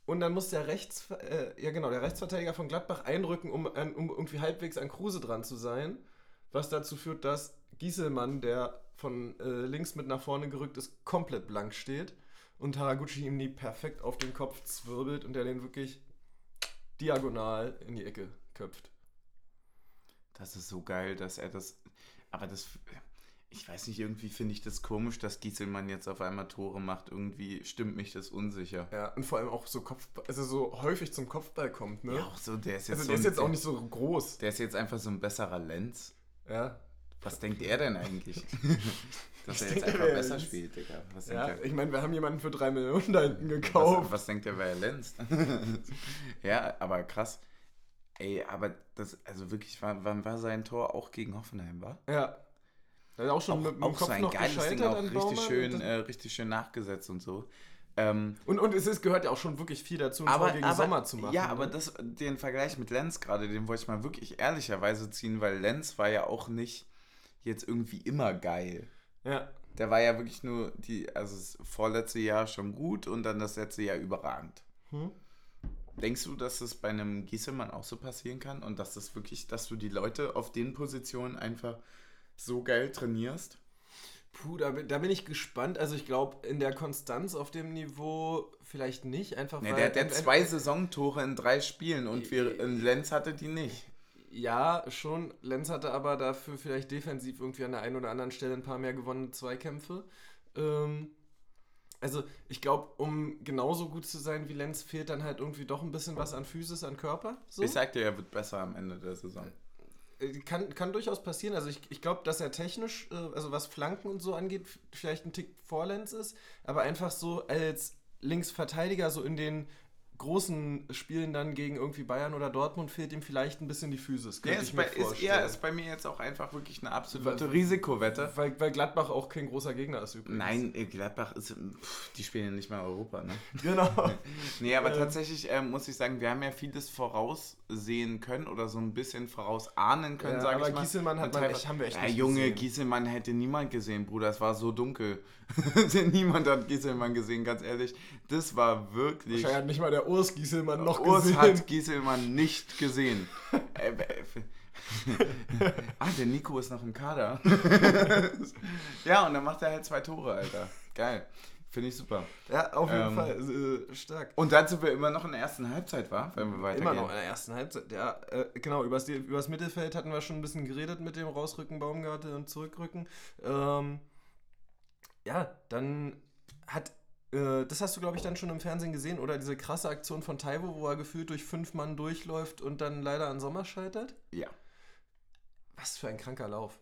Und dann muss der Rechts, äh, ja genau, der Rechtsverteidiger von Gladbach einrücken, um, um irgendwie halbwegs an Kruse dran zu sein. Was dazu führt, dass Gieselmann, der von äh, links mit nach vorne gerückt ist, komplett blank steht. Und Haraguchi ihm die perfekt auf den Kopf zwirbelt und der den wirklich diagonal in die Ecke köpft. Das ist so geil, dass er das. Aber das. Ich weiß nicht, irgendwie finde ich das komisch, dass Gieselmann jetzt auf einmal Tore macht. Irgendwie stimmt mich das unsicher. Ja, und vor allem auch so Kopf, also so häufig zum Kopfball kommt, ne? Ja, auch so, der ist jetzt also so der ist ein- jetzt auch nicht so groß. Der ist jetzt einfach so ein besserer Lenz. Ja. Was denkt er denn eigentlich? Dass er jetzt denke, einfach besser Lenz. spielt, Digga. Was Ja, denkt er? ich meine, wir haben jemanden für drei Millionen da hinten Was, gekauft. was denkt er, wer er lenzt? ja, aber krass. Ey, aber das, also wirklich, wann war sein Tor auch gegen Hoffenheim, war? Ja. Hat auch schon Auch, mit dem auch Kopf so ein noch geiles Ding, auch richtig schön, äh, richtig schön nachgesetzt und so. Ähm, und, und es ist, gehört ja auch schon wirklich viel dazu, ein aber, gegen aber, Sommer zu machen. Ja, ne? aber das, den Vergleich mit Lenz gerade, den wollte ich mal wirklich ehrlicherweise ziehen, weil Lenz war ja auch nicht jetzt irgendwie immer geil. Ja. Der war ja wirklich nur die, also das vorletzte Jahr schon gut und dann das letzte Jahr überragend. Hm? denkst du, dass das bei einem Gieselmann auch so passieren kann und dass das wirklich, dass du die Leute auf den Positionen einfach so geil trainierst? Puh, da, bin- da bin ich gespannt. Also ich glaube, in der Konstanz auf dem Niveau vielleicht nicht. Einfach Ne, weil der hat ja ent- zwei Saisontore in drei Spielen und wir, in Lenz hatte die nicht. Ja, schon. Lenz hatte aber dafür vielleicht defensiv irgendwie an der einen oder anderen Stelle ein paar mehr gewonnene Zweikämpfe. Ähm, also ich glaube, um genauso gut zu sein wie Lenz, fehlt dann halt irgendwie doch ein bisschen was an Physis, an Körper. So. Ich sag dir, er wird besser am Ende der Saison. Äh, Kann, kann durchaus passieren. Also ich, ich glaube, dass er technisch, äh, also was Flanken und so angeht, vielleicht ein Tick vor Lenz ist, aber einfach so als Linksverteidiger, so in den großen Spielen dann gegen irgendwie Bayern oder Dortmund fehlt ihm vielleicht ein bisschen die Physis. Könnte ist ich bei, mir ist, er vorstellen. ist bei mir jetzt auch einfach wirklich eine absolute Weil- Risikowette. Weil, weil Gladbach auch kein großer Gegner ist übrigens. Nein, äh, Gladbach ist, pff, die spielen ja nicht mal Europa, ne? Genau. Nee, aber Ähm. tatsächlich ähm, muss ich sagen, wir haben ja vieles voraussehen können oder so ein bisschen vorausahnen können, Ja, sage aber ich mal. Gieselmann hat man echt- haben wir echt ja, nicht Junge, gesehen. Gieselmann hätte niemand gesehen, Bruder. Es war so dunkel. niemand hat Gieselmann gesehen, ganz ehrlich. Das war wirklich... Wahrscheinlich hat nicht mal der Urs Gieselmann noch Urs gesehen. hat Gieselmann nicht gesehen. Äh, ah, der Nico ist noch im Kader. ja, und dann macht er halt zwei Tore, Alter. Geil. Finde ich super. Ja, auf jeden Ähm, Fall. Äh, stark. Und sind wir immer noch in der ersten Halbzeit, war, wenn wir weitergehen. Immer noch in der ersten Halbzeit. Ja, äh, genau, übers, übers Mittelfeld hatten wir schon ein bisschen geredet mit dem Rausrücken, Baumgarte und Zurückrücken. Ähm, ja, dann hat, äh, das hast du, glaube ich, dann schon im Fernsehen gesehen, oder diese krasse Aktion von Taiwo, wo er gefühlt durch fünf Mann durchläuft und dann leider an Sommer scheitert? Ja. Was für ein kranker Lauf.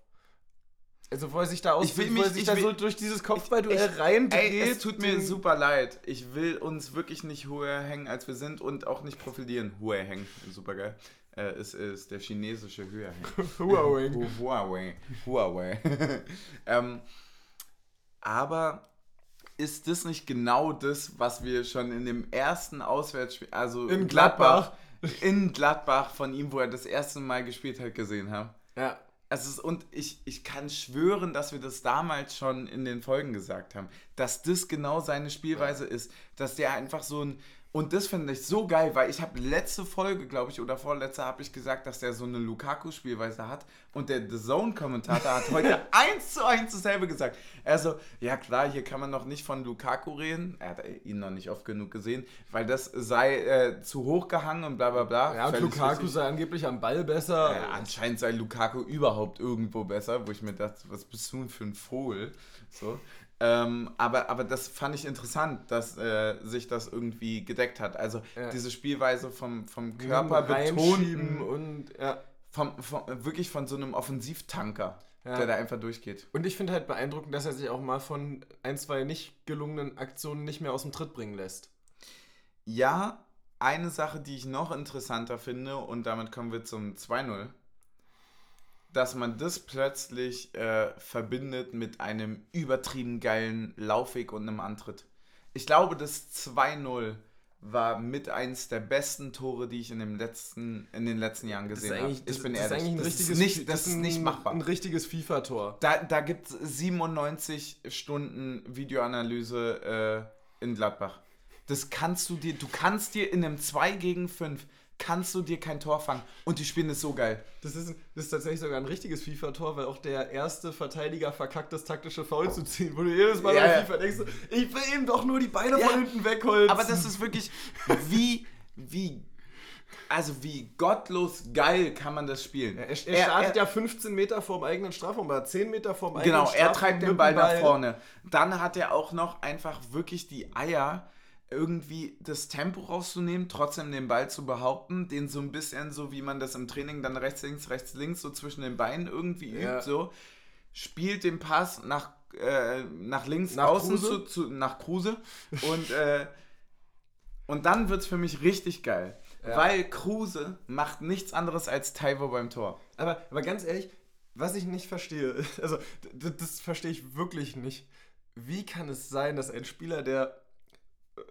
Also, wo er sich da aus, Ich will er mich- sich ich da will- so durch dieses Kopfballduell reindreht. Ey, es tut mir super leid. Ich will uns wirklich nicht höher hängen, als wir sind und auch nicht profilieren. Höher hängen, super geil. Äh, es ist der chinesische höher. Huawei. Hu- Huawei. Huawei. ähm, aber ist das nicht genau das, was wir schon in dem ersten Auswärtsspiel, also In Gladbach. in Gladbach von ihm, wo er das erste Mal gespielt hat, gesehen haben? Ja, Es ist, und ich, ich kann schwören, dass wir das damals schon in den Folgen gesagt haben, dass das genau seine Spielweise ist, dass der einfach so ein und das finde ich so geil, weil ich habe letzte Folge, glaube ich, oder vorletzte habe ich gesagt, dass der so eine Lukaku-Spielweise hat und der The Zone-Kommentator hat heute eins zu eins dasselbe gesagt. Also, ja klar, hier kann man noch nicht von Lukaku reden, er hat ihn noch nicht oft genug gesehen, weil das sei äh, zu hoch gehangen und bla bla bla. ja und Völlig Lukaku richtig. sei angeblich am Ball besser. Ja, anscheinend sei Lukaku überhaupt irgendwo besser, wo ich mir dachte, was bist du denn für ein Vogel? So. Ähm, aber, aber das fand ich interessant, dass äh, sich das irgendwie gedeckt hat. Also Ja. diese Spielweise vom, vom Körper betonten, und ja. vom, vom, wirklich von so einem Offensivtanker, Ja. der da einfach durchgeht. Und ich finde halt beeindruckend, dass er sich auch mal von ein, zwei nicht gelungenen Aktionen nicht mehr aus dem Tritt bringen lässt. Ja, eine Sache, die ich noch interessanter finde, und damit kommen wir zum 2-0, dass man das plötzlich äh, verbindet mit einem übertrieben geilen Laufweg und einem Antritt. Ich glaube, das 2-0 war mit eins der besten Tore, die ich in, dem letzten, in den letzten Jahren gesehen habe. Ich bin das ehrlich, ist das, ist nicht, das ist nicht ein- machbar. Ein richtiges FIFA-Tor. Da, da gibt es 97 Stunden Videoanalyse äh, in Gladbach. Das kannst du dir, du kannst dir in einem 2 gegen 5, kannst du dir kein Tor fangen. Und die spielen es so geil. Das ist, das ist tatsächlich sogar ein richtiges FIFA-Tor, weil auch der erste Verteidiger verkackt, das taktische Foul zu ziehen. Wo du jedes Mal Ja, bei. FIFA denkst, ich will ihm doch nur die Beine Ja, von hinten wegholzen. Aber das ist wirklich, wie, wie, also wie gottlos geil kann man das spielen. Er, er startet ja 15 Meter vorm eigenen Strafraum, oder 10 Meter vorm eigenen Genau, Strafraum. er treibt den Ball dem nach vorne. Dann hat er auch noch einfach wirklich die Eier, irgendwie das Tempo rauszunehmen, trotzdem den Ball zu behaupten, den so ein bisschen so, wie man das im Training dann rechts, links, rechts, links so zwischen den Beinen irgendwie Ja. übt, so. Spielt den Pass nach, äh, nach links Nach außen Kruse? zu, zu, nach Kruse und, äh, und dann wird es für mich richtig geil. Ja. Weil Kruse macht nichts anderes als Taiwo beim Tor. Aber, aber ganz ehrlich, was ich nicht verstehe, also das verstehe ich wirklich nicht. Wie kann es sein, dass ein Spieler, der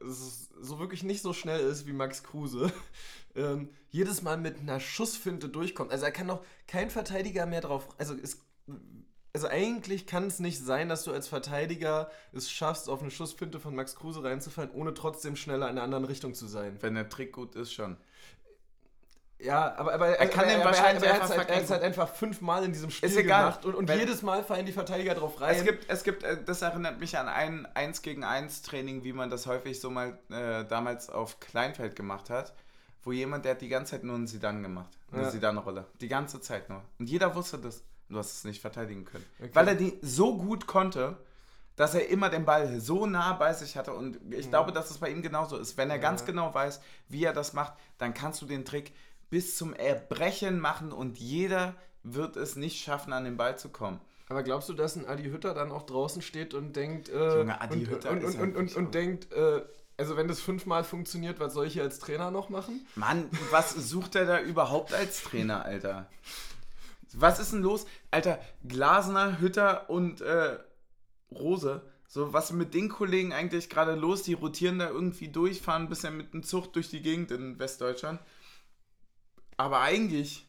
so wirklich nicht so schnell ist wie Max Kruse, ähm, jedes Mal mit einer Schussfinte durchkommt? Also er kann doch kein Verteidiger mehr drauf. Also es, also eigentlich kann es nicht sein, dass du als Verteidiger es schaffst, auf eine Schussfinte von Max Kruse reinzufallen, ohne trotzdem schneller in einer anderen Richtung zu sein. Wenn der Trick gut ist, schon. Ja, aber, aber Er kann den aber wahrscheinlich er, einfach hat halt, er hat's vergessen. halt einfach fünfmal in diesem Spiel Ist egal. gemacht und, und jedes Mal fallen die Verteidiger drauf rein. Es gibt, es gibt, äh, das erinnert mich an ein 1 gegen 1 Training, wie man das häufig so mal äh, damals auf Kleinfeld gemacht hat, wo jemand, der hat die ganze Zeit nur einen Sidan gemacht. Eine Ja. Sidan-Rolle. Die ganze Zeit nur. Und jeder wusste das. Du hast es nicht verteidigen können. Okay. Weil er die so gut konnte, dass er immer den Ball so nah bei sich hatte. Und ich glaube, dass es bei ihm genauso ist. Wenn er ganz Ja. genau weiß, wie er das macht, dann kannst du den Trick bis zum Erbrechen machen und jeder wird es nicht schaffen, an den Ball zu kommen. Aber glaubst du, dass ein Adi Hütter dann auch draußen steht und denkt, äh, Junge, Adi und, Hütter und, und, und, und, und denkt, äh, also wenn das fünfmal funktioniert, was soll ich hier als Trainer noch machen? Mann, was sucht er da überhaupt als Trainer, Alter? Was ist denn los? Alter, Glasner, Hütter und äh, Rose. So, was ist mit den Kollegen eigentlich gerade los? Die rotieren da irgendwie durch, fahren bisschen mit einem Zucht durch die Gegend in Westdeutschland. Aber eigentlich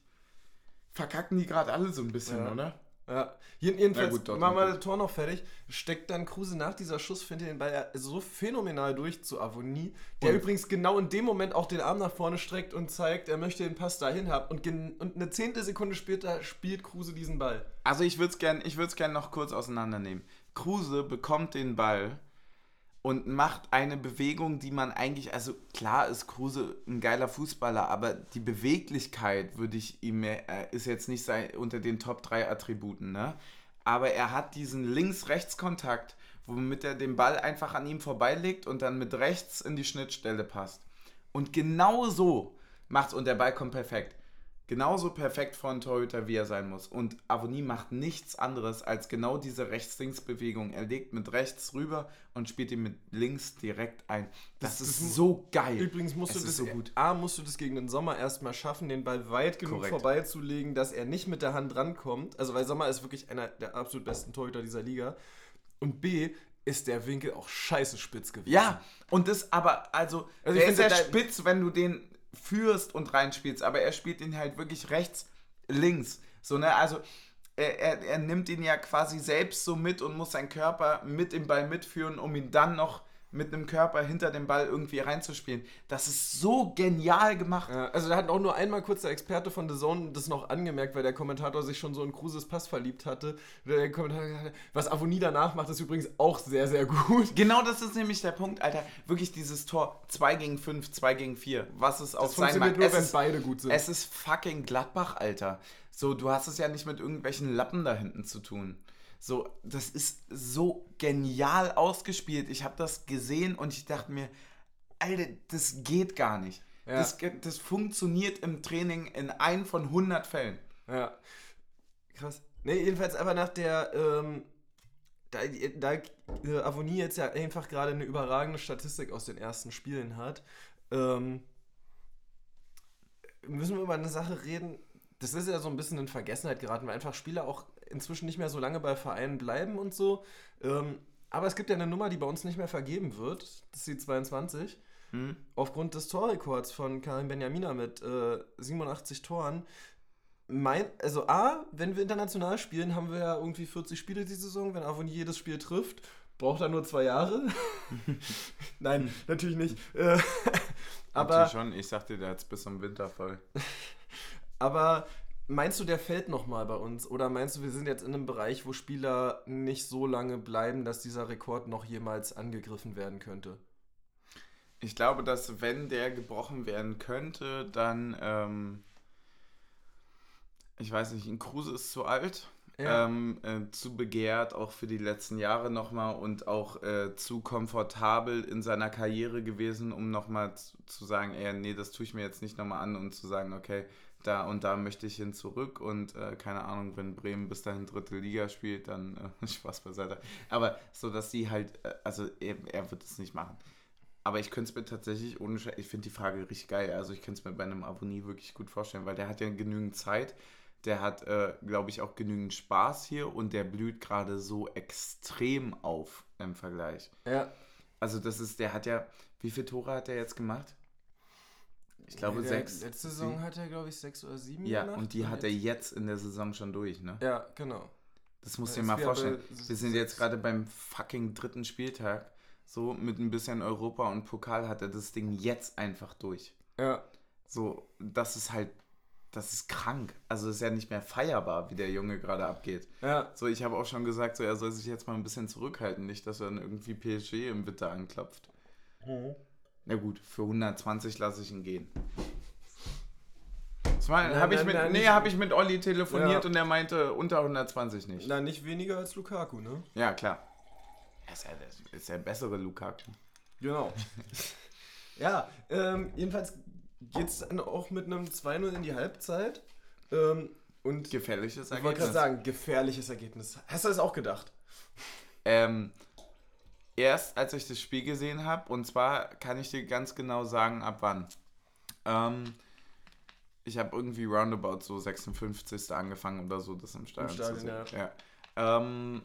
verkacken die gerade alle so ein bisschen, Ja. oder? Ja, Jeden- jedenfalls, gut, machen wir das Tor noch fertig, steckt dann Kruse nach dieser Schussfinte den Ball ja so phänomenal durch zu Avonie, der Und- übrigens genau in dem Moment auch den Arm nach vorne streckt und zeigt, er möchte den Pass dahin haben und, und eine zehnte Sekunde später spielt Kruse diesen Ball. Also ich würde es gerne gern noch kurz auseinandernehmen. Kruse bekommt den Ball und macht eine Bewegung, die man eigentlich, also klar ist Kruse ein geiler Fußballer, aber die Beweglichkeit würde ich ihm, mehr- ist jetzt nicht sein, unter den Top 3 Attributen, ne? Aber er hat diesen Links-Rechts-Kontakt, womit er den Ball einfach an ihm vorbeilegt und dann mit rechts in die Schnittstelle passt. Und genau so macht's und der Ball kommt perfekt. Genauso perfekt von Torhüter, wie er sein muss. Und Avonie macht nichts anderes als genau diese Rechts-Links-Bewegung. Er legt mit rechts rüber und spielt ihn mit links direkt ein. Das, Das- ist so geil. Übrigens musst Es du das so gut. A, musst du das gegen den Sommer erstmal schaffen, den Ball weit genug Korrekt. vorbeizulegen, dass er nicht mit der Hand rankommt. Also weil Sommer ist wirklich einer der absolut besten Torhüter dieser Liga. Und B, ist der Winkel auch scheiße spitz gewesen. Ja, und das aber, also, Also der ist ja spitz, wenn du den führst und reinspielst, aber er spielt ihn halt wirklich rechts, links. So, ne, also, er, er, er nimmt ihn ja quasi selbst so mit und muss seinen Körper mit dem Ball mitführen, um ihn dann noch mit einem Körper hinter dem Ball irgendwie reinzuspielen. Das ist so genial gemacht. Ja, also da hat auch nur einmal kurz der Experte von The Zone das noch angemerkt, weil der Kommentator sich schon so in Kruses Pass verliebt hatte. Der Kommentator gesagt hat, was Avonie danach macht, ist übrigens auch sehr, sehr gut. Genau das ist nämlich der Punkt, Alter. Wirklich dieses Tor 2 gegen 5, 2 gegen 4. Was es auf Das sein funktioniert mag. nur, Es wenn ist- beide gut sind. Es ist fucking Gladbach, Alter. So, du hast es ja nicht mit irgendwelchen Lappen da hinten zu tun. So, das ist so genial ausgespielt. Ich habe das gesehen und ich dachte mir, Alter, das geht gar nicht. Ja. Das, das funktioniert im Training in ein von 100 Fällen. Ja. Krass. Ne, jedenfalls aber nach der, ähm, da, da äh, Avonie jetzt ja einfach gerade eine überragende Statistik aus den ersten Spielen hat, ähm, müssen wir über eine Sache reden. Das ist ja so ein bisschen in Vergessenheit geraten, weil einfach Spieler auch inzwischen nicht mehr so lange bei Vereinen bleiben und so. Ähm, aber es gibt ja eine Nummer, die bei uns nicht mehr vergeben wird. Das ist die 22. Hm? Aufgrund des Torrekords von Karim Benjamina mit äh, 87 Toren. Mein, also A, wenn wir international spielen, haben wir ja irgendwie 40 Spiele die Saison. Wenn Avonie jedes Spiel trifft, braucht er nur zwei Jahre. Nein, natürlich nicht. Äh, aber, Natürlich schon, ich sagte, der hat es bis zum Winter voll. aber meinst du, der fällt nochmal bei uns? Oder meinst du, wir sind jetzt in einem Bereich, wo Spieler nicht so lange bleiben, dass dieser Rekord noch jemals angegriffen werden könnte? Ich glaube, dass wenn der gebrochen werden könnte, dann, ähm, ich weiß nicht, ein Kruse ist zu alt, Ja. ähm, äh, zu begehrt, auch für die letzten Jahre nochmal und auch äh, zu komfortabel in seiner Karriere gewesen, um nochmal zu, zu sagen, ey, nee, das tue ich mir jetzt nicht nochmal an und zu sagen, okay, da und da möchte ich hin zurück und äh, keine Ahnung, wenn Bremen bis dahin dritte Liga spielt, dann äh, Spaß beiseite. Aber so, dass die halt, äh, also er, er wird es nicht machen. Aber ich könnte es mir tatsächlich ohne Scheiß, ich finde die Frage richtig geil. Also ich könnte es mir bei einem Abonnie wirklich gut vorstellen, weil der hat ja genügend Zeit. Der hat, äh, glaube ich, auch genügend Spaß hier und der blüht gerade so extrem auf im Vergleich. Ja. Also das ist, der hat ja, wie viele Tore hat er jetzt gemacht? Ich glaube Der- sechs. Letzte Saison hat er, glaube ich, sechs oder sieben Ja, gemacht. und die hat er jetzt in der Saison schon durch, ne? Ja, genau. Das musst du dir mal vorstellen. Wir sind jetzt gerade beim fucking dritten Spieltag. So mit ein bisschen Europa und Pokal hat er das Ding jetzt einfach durch. Ja. So, das ist halt, das ist krank. Also ist ja nicht mehr feierbar, wie der Junge gerade abgeht. Ja. So, ich habe auch schon gesagt, so er soll sich jetzt mal ein bisschen zurückhalten, nicht, dass er dann irgendwie PSG im Winter anklopft. Na gut, für 120 lasse ich ihn gehen. Das war- Nein, hab ich mit, nein, nee, habe ich mit Olli telefoniert Ja. und er meinte unter 120 nicht. Na, nicht weniger als Lukaku, ne? Ja, klar. Er ist ja, der ist der bessere Lukaku. Genau. ja, ähm, jedenfalls geht es dann auch mit einem 2-0 in die Halbzeit. Ähm, und Gefährliches ich wollte Ergebnis. gerade sagen, gefährliches Ergebnis. Hast du das auch gedacht? Ähm, erst als ich das Spiel gesehen habe, und zwar kann ich dir ganz genau sagen, ab wann. Ähm, ich habe irgendwie roundabout so 56. angefangen oder so, das im Stadion, Stadion, zu sehen. Ja. Ähm,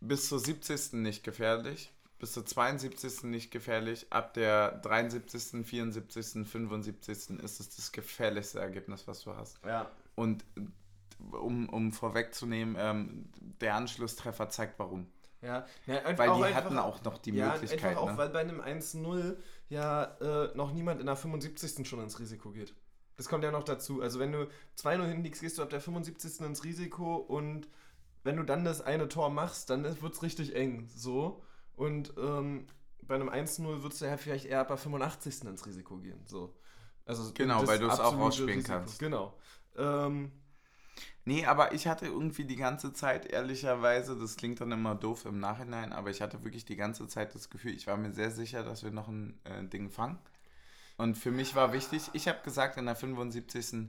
bis zur 70. nicht gefährlich, bis zur 72. nicht gefährlich, ab der 73., 74., 75. ist es das gefährlichste Ergebnis, was du hast. Ja. Und um, um vorwegzunehmen, ähm, der Anschlusstreffer zeigt warum. Ja, ja Weil die einfach, hatten auch noch die ja, Möglichkeit. einfach auch, ne? weil bei einem 1-0 ja äh, noch niemand in der 75. schon ins Risiko geht. Das kommt ja noch dazu. Also wenn du 2-0 hinlegst, gehst du ab der 75. ins Risiko und wenn du dann das eine Tor machst, dann wird es richtig eng. So. Und ähm, bei einem 1-0 würdest du ja vielleicht eher ab der 85. ins Risiko gehen. So. Also Genau, weil du es auch absolute rausspielen kannst. Genau. Ähm, Nee, aber ich hatte irgendwie die ganze Zeit, ehrlicherweise, das klingt dann immer doof im Nachhinein, aber ich hatte wirklich die ganze Zeit das Gefühl, ich war mir sehr sicher, dass wir noch ein äh, Ding fangen. Und für mich war wichtig, ich habe gesagt in der 75.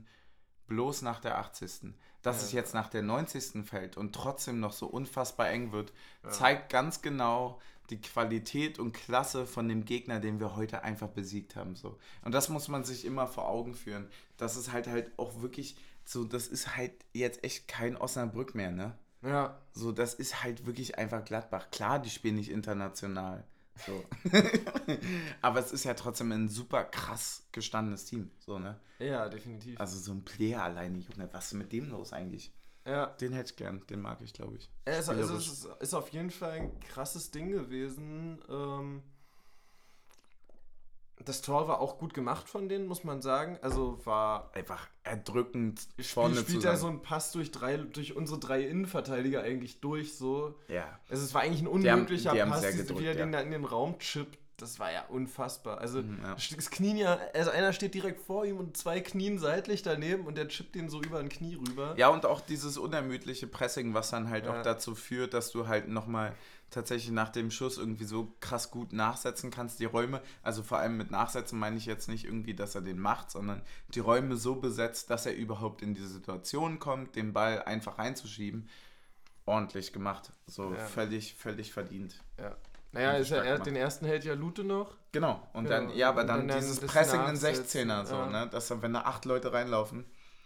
bloß nach der 80. Dass Ja. es jetzt nach der 90. fällt und trotzdem noch so unfassbar eng wird, Ja. zeigt ganz genau die Qualität und Klasse von dem Gegner, den wir heute einfach besiegt haben. So. Und das muss man sich immer vor Augen führen. Das ist halt halt auch wirklich so, das ist halt jetzt echt kein Osnabrück mehr, ne? ja. So, das ist halt wirklich einfach Gladbach. Klar, die spielen nicht international. So. Aber es ist ja trotzdem ein super krass gestandenes Team. So, ne? Ja, definitiv. Also so ein Player alleine, Junge, was ist mit dem los eigentlich? ja. Den hätte ich gern, den mag ich, glaube ich. Es, es, ist, ist auf jeden Fall ein krasses Ding gewesen. Ähm, das Tor war auch gut gemacht von denen, muss man sagen. Also war Einfach erdrückend vorne spielt zusammen. er so einen Pass durch drei, durch unsere drei Innenverteidiger eigentlich durch. So. ja. Also es war eigentlich ein Die haben- unmöglicher die haben Pass, sehr diese- gedrückt, wie er ja. den da in den Raum chippt. Das war ja unfassbar. Also Mhm, ja. das Knie ja, also einer steht direkt vor ihm und zwei Knien seitlich daneben und der chippt den so über ein Knie rüber. Ja, und auch dieses unermüdliche Pressing, was dann halt Ja. auch dazu führt, dass du halt nochmal tatsächlich nach dem Schuss irgendwie so krass gut nachsetzen kannst, die Räume, also vor allem mit Nachsetzen meine ich jetzt nicht irgendwie, dass er den macht, sondern die Räume so besetzt, dass er überhaupt in die Situation kommt, den Ball einfach reinzuschieben. Ordentlich gemacht. So Ja. völlig, völlig verdient. Ja. Naja, ist er, den ersten hält ja Lute noch. Genau. Und Ja, dann, ja, aber dann, dann dieses Pressing in Nachsetzen, 16er so, ja. ne? Dass dann, wenn da acht Leute reinlaufen,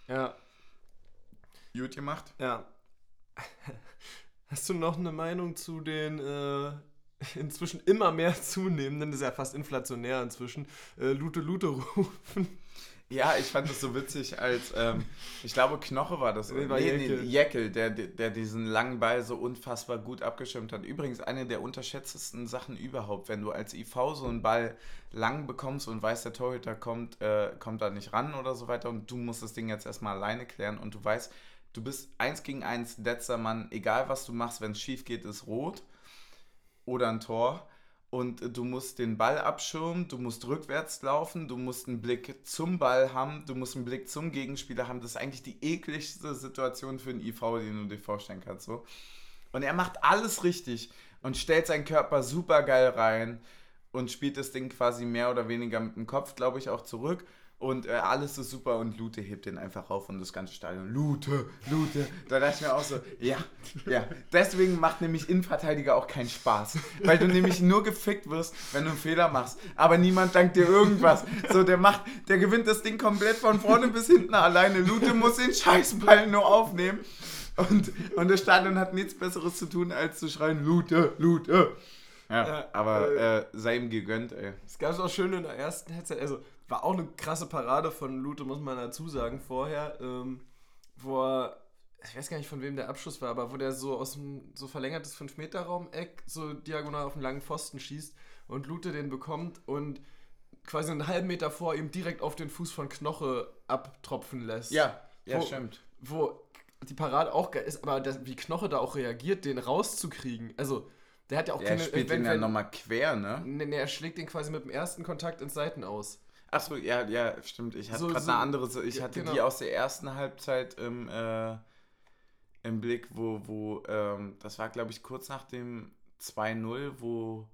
Ja. gut gemacht. Ja. Hast du noch eine Meinung zu den äh, inzwischen immer mehr zunehmenden, das ist ja fast inflationär inzwischen, äh, Lute Lute rufen? Ja, ich fand das so witzig, als, ähm, ich glaube, Knoche war das. Nee, nee, nee, Jäckel, der, der diesen langen Ball so unfassbar gut abgeschirmt hat. Übrigens, eine der unterschätztesten Sachen überhaupt, wenn du als IV so einen Ball lang bekommst und weißt, der Torhüter kommt, äh, kommt da nicht ran oder so weiter und du musst das Ding jetzt erstmal alleine klären und du weißt, du bist eins gegen eins letzter Mann, egal was du machst, wenn es schief geht, ist rot oder ein Tor. Und äh, du musst den Ball abschirmen, du musst rückwärts laufen, du musst einen Blick zum Ball haben, du musst einen Blick zum Gegenspieler haben. Das ist eigentlich die ekligste Situation für einen IV, den du dir vorstellen kannst. So. Und er macht alles richtig und stellt seinen Körper super geil rein und spielt das Ding quasi mehr oder weniger mit dem Kopf, glaube ich, auch zurück. Und äh, alles ist super und Lute hebt den einfach auf und das ganze Stadion. Lute, Lute. Da dachte ich mir auch so, ja, ja. Deswegen macht nämlich Innenverteidiger auch keinen Spaß. Weil du nämlich nur gefickt wirst, wenn du einen Fehler machst. Aber niemand dankt dir irgendwas. So, der macht, der gewinnt das Ding komplett von vorne bis hinten alleine. Lute muss den Scheißball nur aufnehmen. Und, und das Stadion hat nichts Besseres zu tun, als zu schreien, Lute, Lute. Ja, Ja, aber äh, sei ihm gegönnt, ey. Es gab es auch schön in der ersten Headset, also war auch eine krasse Parade von Lute, muss man dazu sagen, vorher, ähm, wo er ich weiß gar nicht, von wem der Abschuss war, aber wo der so aus dem so verlängertes 5-Meter-Raum-Eck so diagonal auf einen langen Pfosten schießt und Lute den bekommt und quasi einen halben Meter vor ihm direkt auf den Fuß von Knoche abtropfen lässt. Ja, ja, Wo- stimmt. Wo die Parade auch geil ist, aber das, wie Knoche da auch reagiert, den rauszukriegen. Also, der hat ja auch Er spielt wenn, den ja nochmal quer, ne? Nee, nee, er schlägt den quasi mit dem ersten Kontakt ins Seiten aus. Achso, ja, ja, stimmt. Ich hatte So- gerade so- eine andere. Ich Ja, hatte genau. die aus der ersten Halbzeit im, äh, im Blick, wo, wo ähm, das war, glaube ich, kurz nach dem 2-0, wo,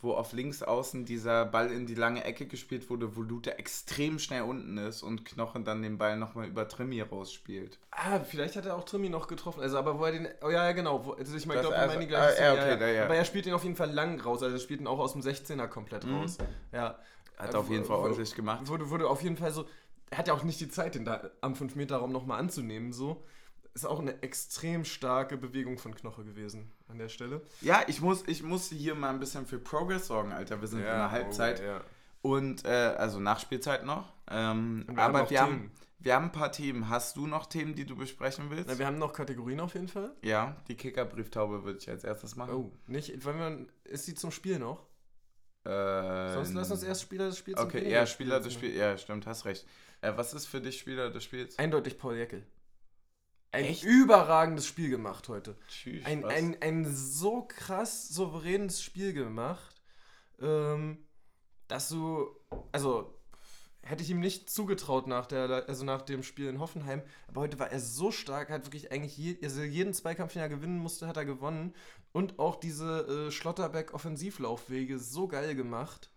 wo auf links außen dieser Ball in die lange Ecke gespielt wurde, wo Lute extrem schnell unten ist und Knochen dann den Ball nochmal über Trimi rausspielt. Ah, vielleicht hat er auch Trimi noch getroffen. Also, aber wo er den. Oh ja, ja, genau. Wo, also ich meine, Das- glaube, also- meine die gleiche ah, ja, okay, da, ja. Aber er spielt den auf jeden Fall lang raus. Also, er spielt ihn auch aus dem 16er komplett Mhm. raus. Ja. Hat Äh, auf jeden Fall ordentlich gemacht. Wurde, wurde auf jeden Fall so. Er hat ja auch nicht die Zeit, den da am 5-Meter-Raum nochmal anzunehmen. So. Ist auch eine extrem starke Bewegung von Knoche gewesen an der Stelle. Ja, ich muss, ich muss hier mal ein bisschen für Progress sorgen, Alter. Wir sind in der Halbzeit. Oh, ja. Und, äh, also Nachspielzeit noch. Ähm, wir haben aber noch wir haben, wir haben ein paar Themen. Hast du noch Themen, die du besprechen willst? Na, wir haben noch Kategorien auf jeden Fall. ja, die Kickerbrieftaube würde ich als erstes machen. Oh, nicht. Wollen wir, ist die zum Spiel noch? Äh, Sonst lass uns erst Spieler des Spiels Okay, ja, Spieler des Spiels. Ja, stimmt, hast recht. Äh, was ist für dich Spieler des Spiels? Eindeutig Paul Jäckel. Ein Echt? überragendes Spiel gemacht heute. Tschüss. Ein, was? ein, ein so krass souveränes Spiel gemacht, ähm, dass du, also hätte ich ihm nicht zugetraut nach, der, also nach dem Spiel in Hoffenheim, aber heute war er so stark, hat wirklich eigentlich je, also jeden Zweikampf, den er gewinnen musste, hat er gewonnen und auch diese äh, Schlotterbeck-Offensivlaufwege so geil gemacht.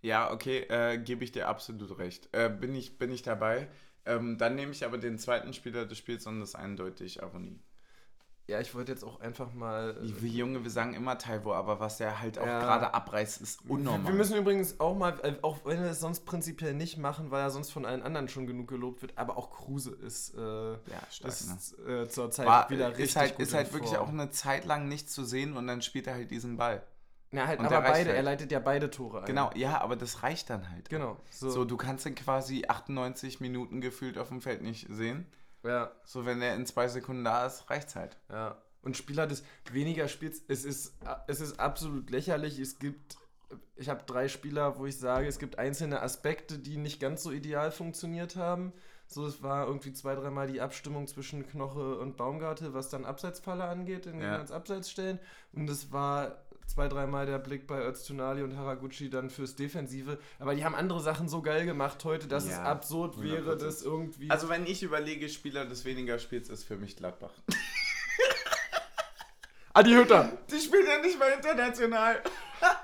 Ja, okay, äh, gebe ich dir absolut recht. Äh, bin, ich, bin ich dabei. Ähm, dann nehme ich aber den zweiten Spieler des Spiels und das eindeutig Avonie. Ja, ich wollte jetzt auch einfach mal. äh, Wie, wie Junge, wir sagen immer Taiwo, aber was der halt auch Ja. gerade abreißt, ist unnormal. Wir müssen übrigens auch mal, äh, auch wenn wir es sonst prinzipiell nicht machen, weil er sonst von allen anderen schon genug gelobt wird, aber auch Kruse ist, äh, ja, stark, ne? ist äh, zur Zeit War, wieder richtig ist halt, ist halt wirklich auch eine Zeit lang nicht zu sehen und dann spielt er halt diesen Ball. Ja, halt, und aber beide, halt. er leitet ja beide Tore ein. Genau, ja, aber das reicht dann halt. Genau. So, So, du kannst ihn quasi 98 Minuten gefühlt auf dem Feld nicht sehen. Ja, So, wenn er in zwei Sekunden da ist, reicht's halt. ja. Und Spieler des weniger Spiels, es ist, es ist absolut lächerlich. Es gibt, ich habe drei Spieler, wo ich sage, es gibt einzelne Aspekte, die nicht ganz so ideal funktioniert haben. So, es war irgendwie zwei, dreimal die Abstimmung zwischen Knoche und Baumgarte, was dann Abseitsfalle angeht, in Ja. ins Abseits stellen. Und es war zwei, dreimal der Blick bei Öztunali und Haraguchi dann fürs Defensive. Aber die haben andere Sachen so geil gemacht heute, dass es Ja, absurd wäre, 100%. das irgendwie. Also, wenn ich überlege, Spieler des weniger Spiels ist für mich Gladbach. Adi Hütter! Die spielen ja nicht mal international.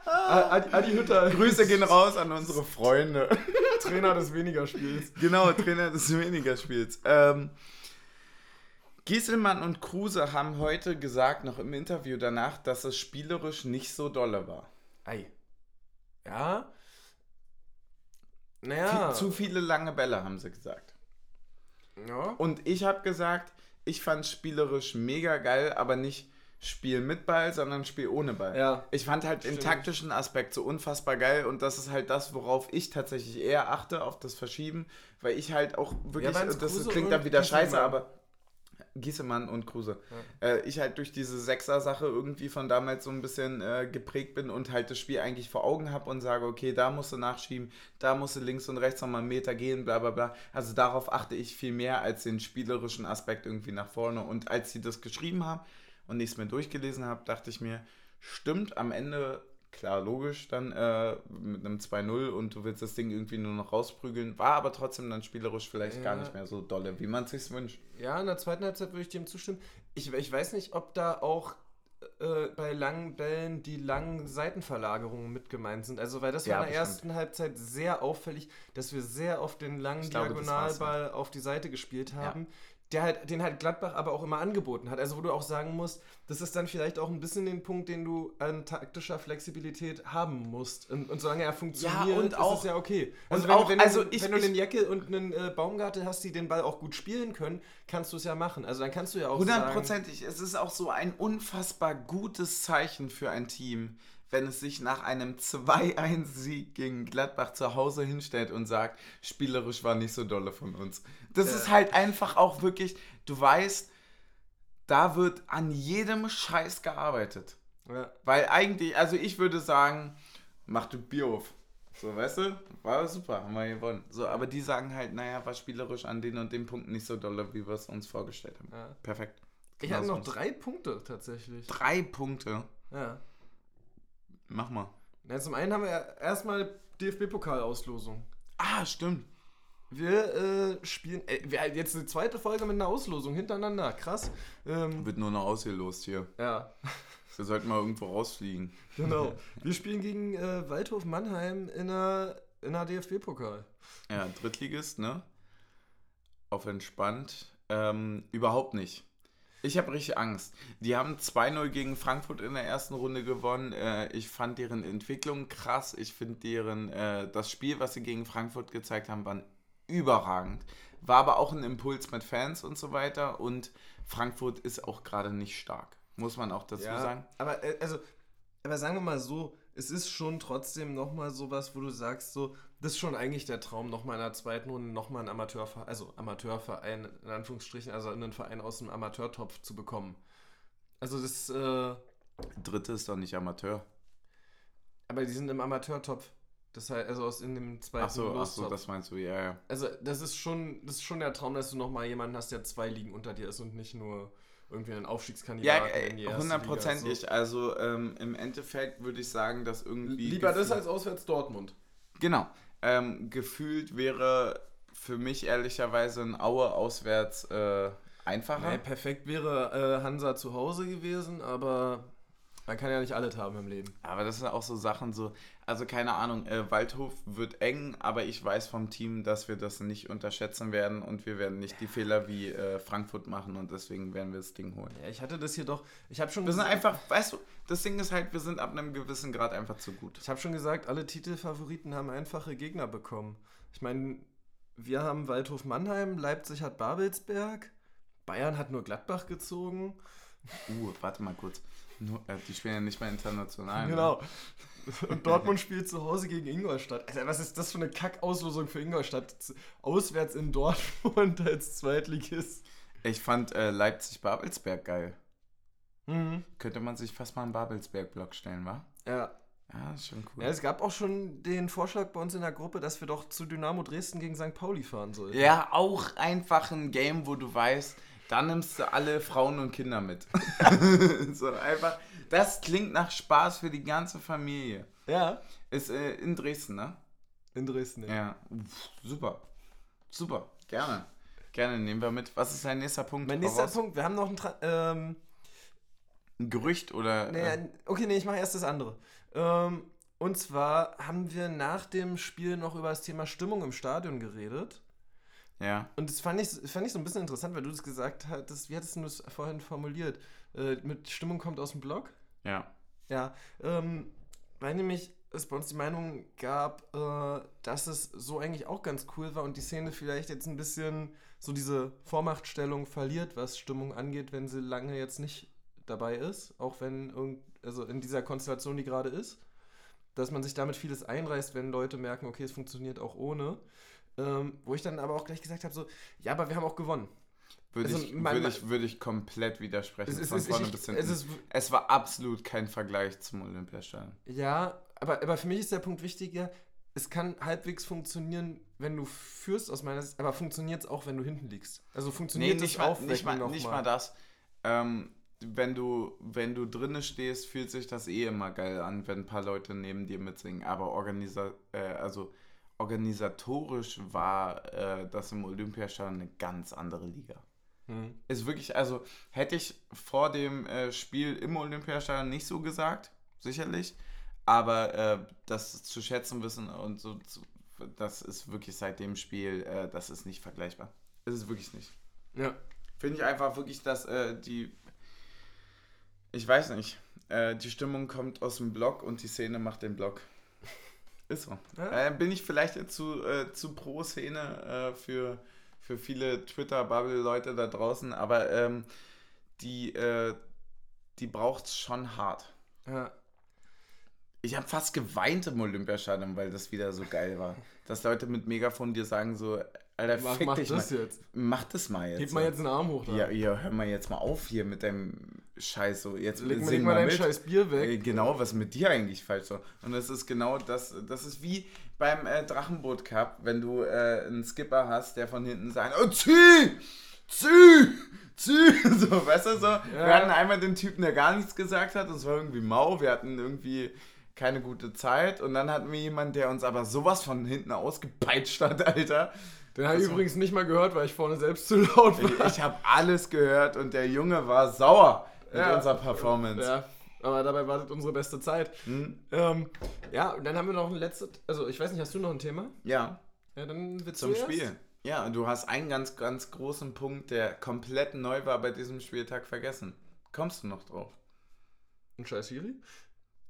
Adi, Adi Hütter! Grüße gehen raus an unsere Freunde. Trainer des weniger Spiels. genau, Trainer des weniger Spiels. Ähm, Gieselmann und Kruse haben heute gesagt, noch im Interview danach, dass es spielerisch nicht so dolle war. Ei. Ja. Naja. Zu viele lange Bälle, haben sie gesagt. Ja. Und ich habe gesagt, ich fand spielerisch mega geil, aber nicht Spiel mit Ball, sondern Spiel ohne Ball. Ja. Ich fand halt den Stimmt. taktischen Aspekt so unfassbar geil und das ist halt das, worauf ich tatsächlich eher achte, auf das Verschieben, weil ich halt auch wirklich, waren's das Kruse klingt dann wieder scheiße, aber Giesemann und Kruse. Äh, ich halt durch diese Sechser-Sache irgendwie von damals so ein bisschen äh, geprägt bin und halt das Spiel eigentlich vor Augen habe und sage, okay, da musst du nachschieben, da musst du links und rechts nochmal einen Meter gehen, bla bla bla. Also darauf achte ich viel mehr als den spielerischen Aspekt irgendwie nach vorne. Und als sie das geschrieben haben und ich es mir durchgelesen habe, dachte ich mir, stimmt am Ende, klar, logisch, dann äh, mit einem 2-0 und du willst das Ding irgendwie nur noch rausprügeln, war aber trotzdem dann spielerisch vielleicht gar Ja. nicht mehr so dolle, wie man es sich wünscht. Ja, in der zweiten Halbzeit würde ich dem zustimmen. Ich, ich weiß nicht, ob da auch äh, bei langen Bällen die langen Seitenverlagerungen mit gemeint sind. Also, weil das Ja, war in der bestimmt. ersten Halbzeit sehr auffällig, dass wir sehr oft den langen glaube, Diagonalball auf die Seite gespielt haben. Der halt, den halt Gladbach aber auch immer angeboten hat. Also wo du auch sagen musst, das ist dann vielleicht auch ein bisschen den Punkt, den du an taktischer Flexibilität haben musst. Und, und solange er funktioniert, und ist auch- es ja okay. und Also wenn, auch- wenn, du- also ich- wenn du ich- einen Jeckel und einen äh, Baumgartel hast, die den Ball auch gut spielen können, kannst du es ja machen. Also dann kannst du ja auch sagen... Hundertprozentig. Es ist auch so ein unfassbar gutes Zeichen für ein Team, wenn es sich nach einem 2-1-Sieg gegen Gladbach zu Hause hinstellt und sagt, spielerisch war nicht so dolle von uns. Das Ja. ist halt einfach auch wirklich, du weißt, da wird an jedem Scheiß gearbeitet. Ja. Weil eigentlich, also ich würde sagen, mach du Bier auf. So, weißt du? War super, haben wir gewonnen. So, aber die sagen halt, naja, war spielerisch an den und den Punkten nicht so dolle, wie wir es uns vorgestellt haben. Ja. Perfekt. Ich Genau hatte noch drei Punkte tatsächlich. Drei Punkte. Ja. Mach mal. Na, zum einen haben wir erstmal DFB-Pokalauslosung. Ah, stimmt. Wir äh, spielen äh, wir, jetzt eine zweite Folge mit einer Auslosung hintereinander. Krass. Ähm, Wird nur noch ausgelost hier. ja, Wir sollten mal irgendwo rausfliegen. genau. Wir spielen gegen äh, Waldhof Mannheim in einer, in einer DFB-Pokal. Ja, Drittligist, ne? Auf entspannt. Ähm, überhaupt nicht. Ich habe richtig Angst. Die haben 2-0 gegen Frankfurt in der ersten Runde gewonnen. Äh, ich fand deren Entwicklung krass. Ich finde deren, äh, das Spiel, was sie gegen Frankfurt gezeigt haben, war überragend. War aber auch ein Impuls mit Fans und so weiter. Und Frankfurt ist auch gerade nicht stark. Muss man auch dazu sagen. Aber äh, also, aber sagen wir mal so, es ist schon trotzdem nochmal sowas, wo du sagst, so, das ist schon eigentlich der Traum, nochmal in der zweiten Runde nochmal einen Amateurverein, also Amateurverein, in Anführungsstrichen, also einen Verein aus dem Amateurtopf zu bekommen. Also das, äh, Dritte ist doch nicht Amateur. aber die sind im Amateurtopf. Das heißt, also aus in dem zweiten Ach so, ach so, das meinst du, ja, ja. Also das ist schon, das ist schon der Traum, dass du nochmal jemanden hast, der zwei Ligen unter dir ist und nicht nur irgendwie einen Ja, Aufstiegskandidaten in die äh, erste hundertprozentig. Liga. Also ähm, im Endeffekt würde ich sagen, dass So. irgendwie. Lieber das als auswärts Dortmund. Genau. Ähm, gefühlt wäre für mich ehrlicherweise ein Aue auswärts äh, einfacher. Nee, perfekt wäre äh, Hansa zu Hause gewesen, aber man kann ja nicht alles haben im Leben. Aber das sind auch so Sachen so, also keine Ahnung, äh, Waldhof wird eng, aber ich weiß vom Team, dass wir das nicht unterschätzen werden und wir werden nicht die Fehler wie äh, Frankfurt machen und deswegen werden wir das Ding holen. Ja, ich hatte das hier doch. Ich habe schon, Wir sind einfach, weißt du, das Ding ist halt, wir sind ab einem gewissen Grad einfach zu gut. ich habe schon gesagt, alle Titelfavoriten haben einfache Gegner bekommen. Ich meine, wir haben Waldhof Mannheim, Leipzig hat Babelsberg, Bayern hat nur Gladbach gezogen. Uh, warte mal kurz. Äh, die spielen ja nicht mehr international. ne? Genau. Und Dortmund spielt zu Hause gegen Ingolstadt. Alter, was ist das für eine Kackauslosung für Ingolstadt? Auswärts in Dortmund als Zweitligist. Ich fand äh, Leipzig-Babelsberg geil. Mhm. Könnte man sich fast mal einen Babelsberg-Block stellen, wa? Ja. Ja, ist schon cool. ja, es gab auch schon den Vorschlag bei uns in der Gruppe, dass wir doch zu Dynamo Dresden gegen St. Pauli fahren sollten. Ja, auch einfach ein Game, wo du weißt, da nimmst du alle Frauen und Kinder mit. so einfach, das klingt nach Spaß für die ganze Familie. Ja. Ist äh, in Dresden, ne? In Dresden, ja. Ja, Uff, super. Super, gerne. Gerne nehmen wir mit. Was ist dein nächster Punkt? Mein nächster Voraus? Punkt, wir haben noch ein, Tra ähm, Ein Gerücht oder. nee, äh, okay, nee, ich mache erst das andere. Ähm, und zwar haben wir nach dem Spiel noch über das Thema Stimmung im Stadion geredet. Ja. Und das fand ich, fand ich so ein bisschen interessant, weil du das gesagt hattest, wie hattest du das vorhin formuliert? Äh, mit Stimmung kommt aus dem Blog? Ja. Ja, ähm, weil nämlich es bei uns die Meinung gab, äh, dass es so eigentlich auch ganz cool war und die Szene vielleicht jetzt ein bisschen so diese Vormachtstellung verliert, was Stimmung angeht, wenn sie lange jetzt nicht dabei ist, auch wenn irgend, also in dieser Konstellation, die gerade ist, dass man sich damit vieles einreißt, wenn Leute merken, okay, es funktioniert auch ohne. Ähm, wo ich dann aber auch gleich gesagt habe, so, ja, aber wir haben auch gewonnen. Würde Also, ich, mein- würde ich, würde ich komplett widersprechen. Es von es, vorne ich, bis es hinten. ist es war absolut kein Vergleich zum Olympiastadion. Ja, aber, aber für mich ist der Punkt wichtiger, es kann halbwegs funktionieren, wenn du führst aus meiner Sicht, aber funktioniert es auch, wenn du hinten liegst? Also Nee, funktioniert nicht das mal, nicht mal, nicht mal? mal das. Ähm, wenn du, wenn du drinne stehst, fühlt sich das eh immer geil an, wenn ein paar Leute neben dir mitsingen. Aber organisa äh, also organisatorisch war äh, das im Olympiastadion eine ganz andere Liga. Hm. Ist wirklich, also hätte ich vor dem äh, Spiel im Olympiastadion nicht so gesagt, sicherlich. Aber äh, das zu schätzen wissen und so, zu, das ist wirklich seit dem Spiel, äh, das ist nicht vergleichbar. Ist es wirklich nicht. Ja. Finde ich einfach wirklich, dass äh, die. Ich weiß nicht. Äh, die Stimmung kommt aus dem Block und die Szene macht den Block. Ist so. Ja. Äh, bin ich vielleicht zu, äh, zu pro Szene äh, für, für viele Twitter-Bubble-Leute da draußen, aber ähm, die, äh, die braucht es schon hart. ja. Ich habe fast geweint im Olympiastadion, weil das wieder so geil war. Dass Leute mit Megafon dir sagen so, Alter, Mach, fick mach dich das mal. jetzt. Mach das mal jetzt. Heb mal jetzt einen Arm hoch da. Ja, ja, hör mal jetzt mal auf hier mit deinem Scheiß so. Jetzt Leg, mal- leg mal dein mit. scheiß Bier weg. Äh, Genau, was mit dir eigentlich falsch so? Und das ist genau das, das ist wie beim äh, Drachenboot Cup, wenn du äh, einen Skipper hast, der von hinten sagt, oh, zieh, zieh, zieh, so, weißt du so? Wir hatten einmal den Typen, der gar nichts gesagt hat, das war irgendwie mau, wir hatten irgendwie keine gute Zeit und dann hatten wir jemanden, der uns aber sowas von hinten ausgepeitscht hat, Alter. Den habe ich übrigens nicht mal gehört, weil ich vorne selbst zu laut war. Ich habe alles gehört und der Junge war sauer mit Ja. unserer Performance. Ja, aber dabei wartet unsere beste Zeit. Hm? Ähm, ja, und dann haben wir noch ein letztes. Also, ich weiß nicht, hast du noch ein Thema? ja. Ja, dann willst Zum du erst? Spiel. Ja, du hast einen ganz, ganz großen Punkt, der komplett neu war bei diesem Spieltag vergessen. Kommst du noch drauf? Ein scheiß Siri?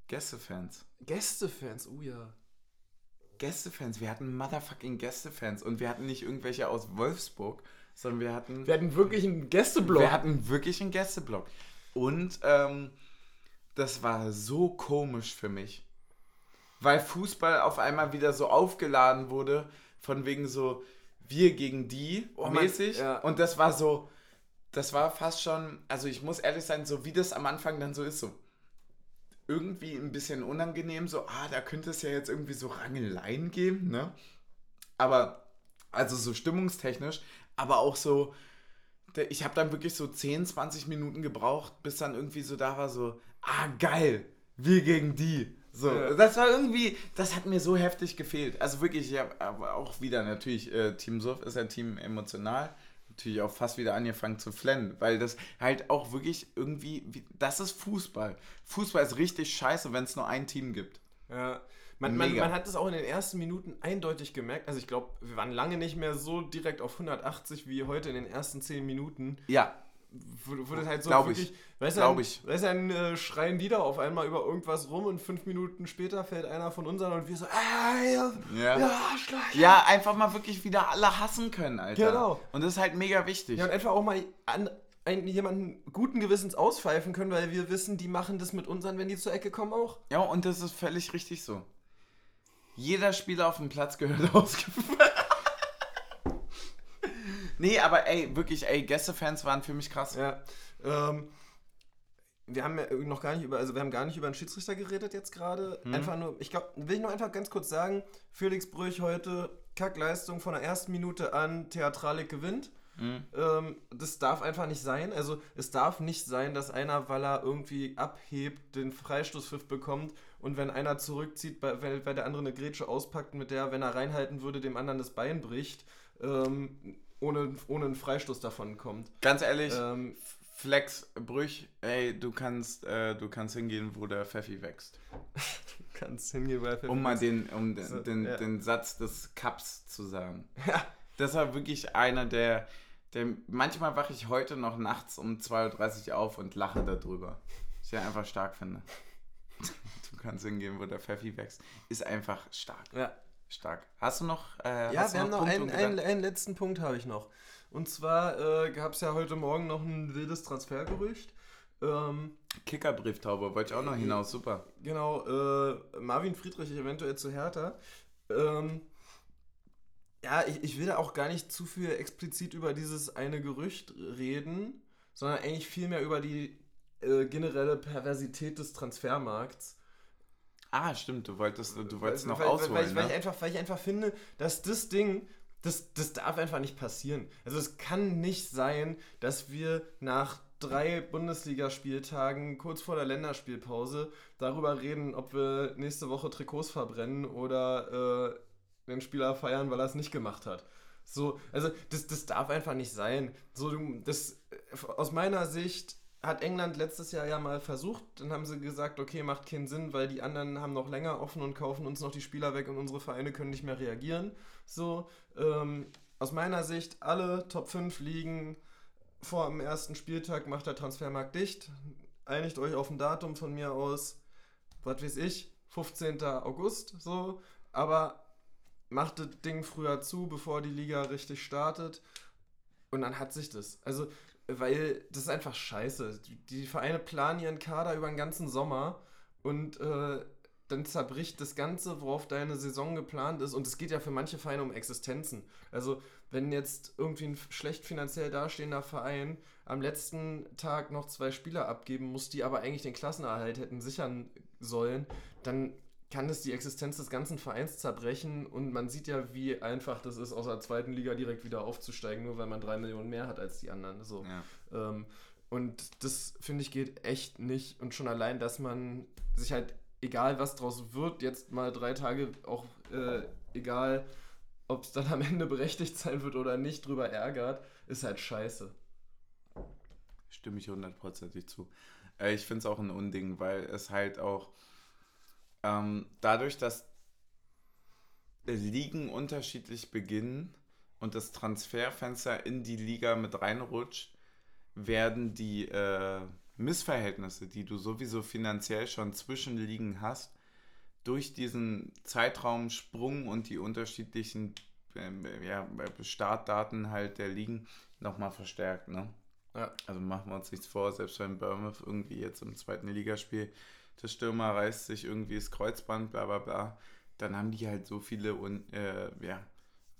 Gästefans. Gästefans, oh ja. Gästefans. Wir hatten motherfucking Gästefans. Und wir hatten nicht irgendwelche aus Wolfsburg, sondern wir hatten, Wir hatten wirklich einen Gästeblock. wir hatten wirklich einen Gästeblock. Und ähm, das war so komisch für mich. Weil Fußball auf einmal wieder so aufgeladen wurde, von wegen so wir gegen die Oh, man, mäßig. ja. Und das war so, das war fast schon, also ich muss ehrlich sein, so wie das am Anfang dann so ist, so irgendwie ein bisschen unangenehm, so, ah, da könnte es ja jetzt irgendwie so Rangeleien geben, ne? Aber, also so stimmungstechnisch, aber auch so, ich habe dann wirklich so 10, 20 Minuten gebraucht, bis dann irgendwie so da war, so, ah, geil, wir gegen die. So, Ja. das war irgendwie, das hat mir so heftig gefehlt. Also wirklich, ich habe auch wieder natürlich, äh, Team Suff ist ein Team emotional, natürlich auch fast wieder angefangen zu flennen, weil das halt auch wirklich irgendwie, wie- das ist Fußball. Fußball ist richtig scheiße, wenn es nur ein Team gibt. Ja. Man, man, man hat es auch in den ersten Minuten eindeutig gemerkt. Also ich glaube, wir waren lange nicht mehr so direkt auf 180 wie heute in den ersten 10 Minuten. Ja, das halt so Glaub ich. wirklich, weißt Glaub du, ich. dann, weißt du, dann äh, schreien die da auf einmal über irgendwas rum und fünf Minuten später fällt einer von unseren und wir so, ah, ja, Ja. ja. Ja, einfach mal wirklich wieder alle hassen können, Alter. Genau. Und das ist halt mega wichtig. Ja, und einfach auch mal an, einen, jemanden guten Gewissens auspfeifen können, weil wir wissen, die machen das mit unseren, wenn die zur Ecke kommen, auch. Ja, und das ist völlig richtig so. Jeder Spieler auf dem Platz gehört ausgepfiffen. nee, aber ey, wirklich, ey, Gästefans waren für mich krass. Ja. Ähm, wir haben ja noch gar nicht über, also wir haben gar nicht über einen Schiedsrichter geredet jetzt gerade. Einfach nur, ich glaube, will ich nur einfach ganz kurz sagen, Felix Brüch heute, Kackleistung von der ersten Minute an, Theatralik gewinnt. Ähm, das darf einfach nicht sein. Also es darf nicht sein, dass einer, weil er irgendwie abhebt, den Freistoßpfiff bekommt und wenn einer zurückzieht, weil, weil der andere eine Grätsche auspackt, mit der, wenn er reinhalten würde, dem anderen das Bein bricht, ähm, ohne, ohne einen Freistoß davon kommt. Ganz ehrlich, Ähm, Flex, Brüch, ey, du kannst, äh, du kannst hingehen, wo der Pfeffi wächst. kannst hingehen, weil Um mal den, um den, So, den, ja. den Satz des Cups zu sagen. Ja. Das war wirklich einer der, der. Manchmal wache ich heute noch nachts um 2.30 Uhr auf und lache darüber. Ich einfach stark finde. Du kannst hingehen, wo der Pfeffi wächst. Ist einfach stark. Ja, Stark. Hast du noch. Äh, ja wir haben noch einen, einen, einen letzten Punkt habe ich noch. Und zwar äh, gab es ja heute Morgen noch ein wildes Transfergerücht. Ähm, Kickerbrieftaube, wollte ich auch noch hinaus. Super. genau, äh, Marvin Friedrich eventuell zu Hertha. Ähm, ja, ich, ich will da auch gar nicht zu viel explizit über dieses eine Gerücht reden, sondern eigentlich vielmehr über die äh, generelle Perversität des Transfermarkts. Ah, stimmt, du wolltest, du wolltest noch weil, ausholen. weil, weil, weil, ich ne? einfach, weil ich einfach finde, dass das Ding, das, das darf einfach nicht passieren. Also es kann nicht sein, dass wir nach drei Bundesligaspieltagen kurz vor der Länderspielpause darüber reden, ob wir nächste Woche Trikots verbrennen oder äh, den Spieler feiern, weil er es nicht gemacht hat. So, also das, das darf einfach nicht sein. So, das, äh, aus meiner Sicht hat England letztes Jahr ja mal versucht, dann haben sie gesagt, okay, macht keinen Sinn, weil die anderen haben noch länger offen und kaufen uns noch die Spieler weg und unsere Vereine können nicht mehr reagieren. So, ähm, aus meiner Sicht, alle Top 5 Ligen vor dem ersten Spieltag macht der Transfermarkt dicht. Einigt euch auf ein Datum von mir aus, was weiß ich, 15. August, so, aber macht das Ding früher zu, bevor die Liga richtig startet. Und dann hat sich das. Also, weil das ist einfach scheiße. Die, Vereine planen ihren Kader über den ganzen Sommer und äh, dann zerbricht das Ganze, worauf deine Saison geplant ist. Und es geht ja für manche Vereine um Existenzen. Also, wenn jetzt irgendwie ein schlecht finanziell dastehender Verein am letzten Tag noch zwei Spieler abgeben muss, die aber eigentlich den Klassenerhalt hätten sichern sollen, dann kann es die Existenz des ganzen Vereins zerbrechen und man sieht ja, wie einfach das ist, aus der zweiten Liga direkt wieder aufzusteigen, nur weil man drei Millionen mehr hat als die anderen. So. Ja. Ähm, und das finde ich geht echt nicht. Und schon allein, dass man sich halt, egal was draus wird, jetzt mal drei Tage auch äh, egal, ob es dann am Ende berechtigt sein wird oder nicht, drüber ärgert, ist halt scheiße. Stimme ich hundertprozentig zu. Äh, ich finde es auch ein Unding, weil es halt auch ähm, dadurch, dass Ligen unterschiedlich beginnen und das Transferfenster in die Liga mit reinrutscht, werden die äh, Missverhältnisse, die du sowieso finanziell schon zwischen Ligen hast, durch diesen Zeitraumsprung und die unterschiedlichen äh, ja, Startdaten halt der Ligen nochmal verstärkt. Ne? Ja. Also machen wir uns nichts vor, selbst wenn Bournemouth irgendwie jetzt im zweiten Ligaspiel der Stürmer reißt sich irgendwie das Kreuzband, bla bla bla, dann haben die halt so viele und äh, ja,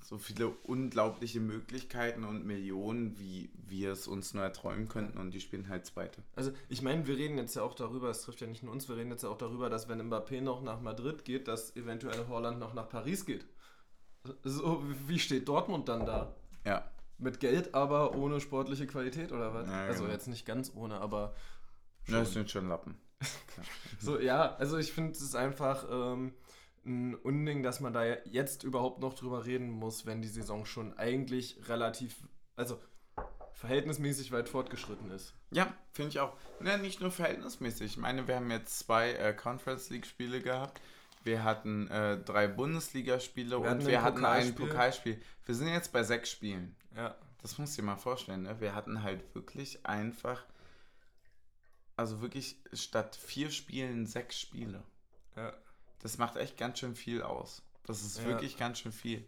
so viele unglaubliche Möglichkeiten und Millionen, wie wir es uns nur erträumen könnten und die spielen halt Zweite. Also ich meine, wir reden jetzt ja auch darüber, es trifft ja nicht nur uns, wir reden jetzt ja auch darüber, dass wenn Mbappé noch nach Madrid geht, dass eventuell Holland noch nach Paris geht. So, wie steht Dortmund dann da? Ja. Mit Geld, aber ohne sportliche Qualität oder was? Ja, also genau. jetzt nicht ganz ohne, aber Schon. Das sind schon Lappen. so, ja, also ich finde es einfach ähm, ein Unding, dass man da jetzt überhaupt noch drüber reden muss, wenn die Saison schon eigentlich relativ, also verhältnismäßig weit fortgeschritten ist. Ja, finde ich auch. Ne, nicht nur verhältnismäßig. Ich meine, wir haben jetzt zwei äh, Conference League-Spiele gehabt. Wir hatten äh, drei Bundesligaspiele Wir und wir hatten ein Pokalspiel. Pokalspiel. Wir sind jetzt bei sechs Spielen. Ja. Das musst du dir mal vorstellen. Ne? Wir hatten halt wirklich einfach, also wirklich statt vier Spielen sechs Spiele. Ja. Das macht echt ganz schön viel aus. Das ist Ja. wirklich ganz schön viel.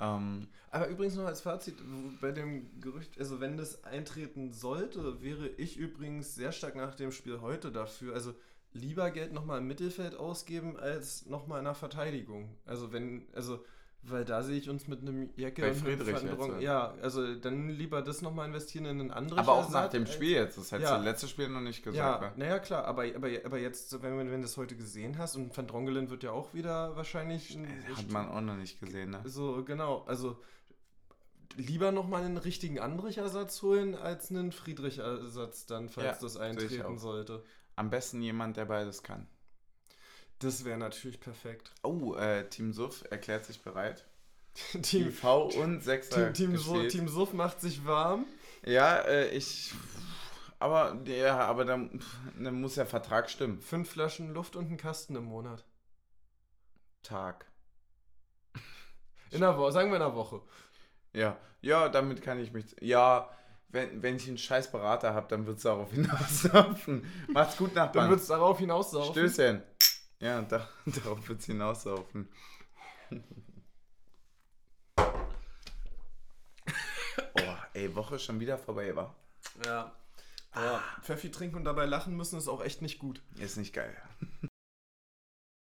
Ähm, Aber übrigens noch als Fazit, bei dem Gerücht, also wenn das eintreten sollte, wäre ich übrigens sehr stark nach dem Spiel heute dafür, also lieber Geld nochmal im Mittelfeld ausgeben, als nochmal in der Verteidigung. Also wenn, also, weil da sehe ich uns mit einem Jacke Bei und Friedrich jetzt, Dronk- ja. Ja, also dann lieber das nochmal investieren in einen anderen aber auch nach dem Spiel jetzt. Das hättest Ja. du letztes Spiel noch nicht gesagt. Ja, wa? naja, klar, aber, aber, aber jetzt, wenn, wenn du das heute gesehen hast, und Van Drongelen wird ja auch wieder wahrscheinlich. ein- Hat man auch noch nicht gesehen, ne? So, genau. Also lieber nochmal einen richtigen Andrich-Ersatz holen, als einen Friedrich-Ersatz dann, falls Ja, das eintreten sollte. Am besten jemand, der beides kann. Das wäre natürlich perfekt. Oh, äh, Team Suff erklärt sich bereit. Team, V und Sechser. Team, Team, Su- steht. Team Suff macht sich warm. Ja, äh, ich. Aber ja, aber dann, dann muss der Vertrag stimmen. Fünf Flaschen Luft und einen Kasten im Monat. Tag. In der Woche, sagen wir in der Woche. Ja, ja, damit kann ich mich. Ja, wenn, wenn ich einen scheiß Berater habe, dann wird es darauf hinauslaufen. Macht's gut, Dann Nachbarn. wird es darauf hinauslaufen. Stößchen. Ja, da, darauf wird es hinauslaufen. oh, ey, Woche schon wieder vorbei, war? Ja. Aber Pfeffi trinken und dabei lachen müssen ist auch echt nicht gut. Ist nicht geil.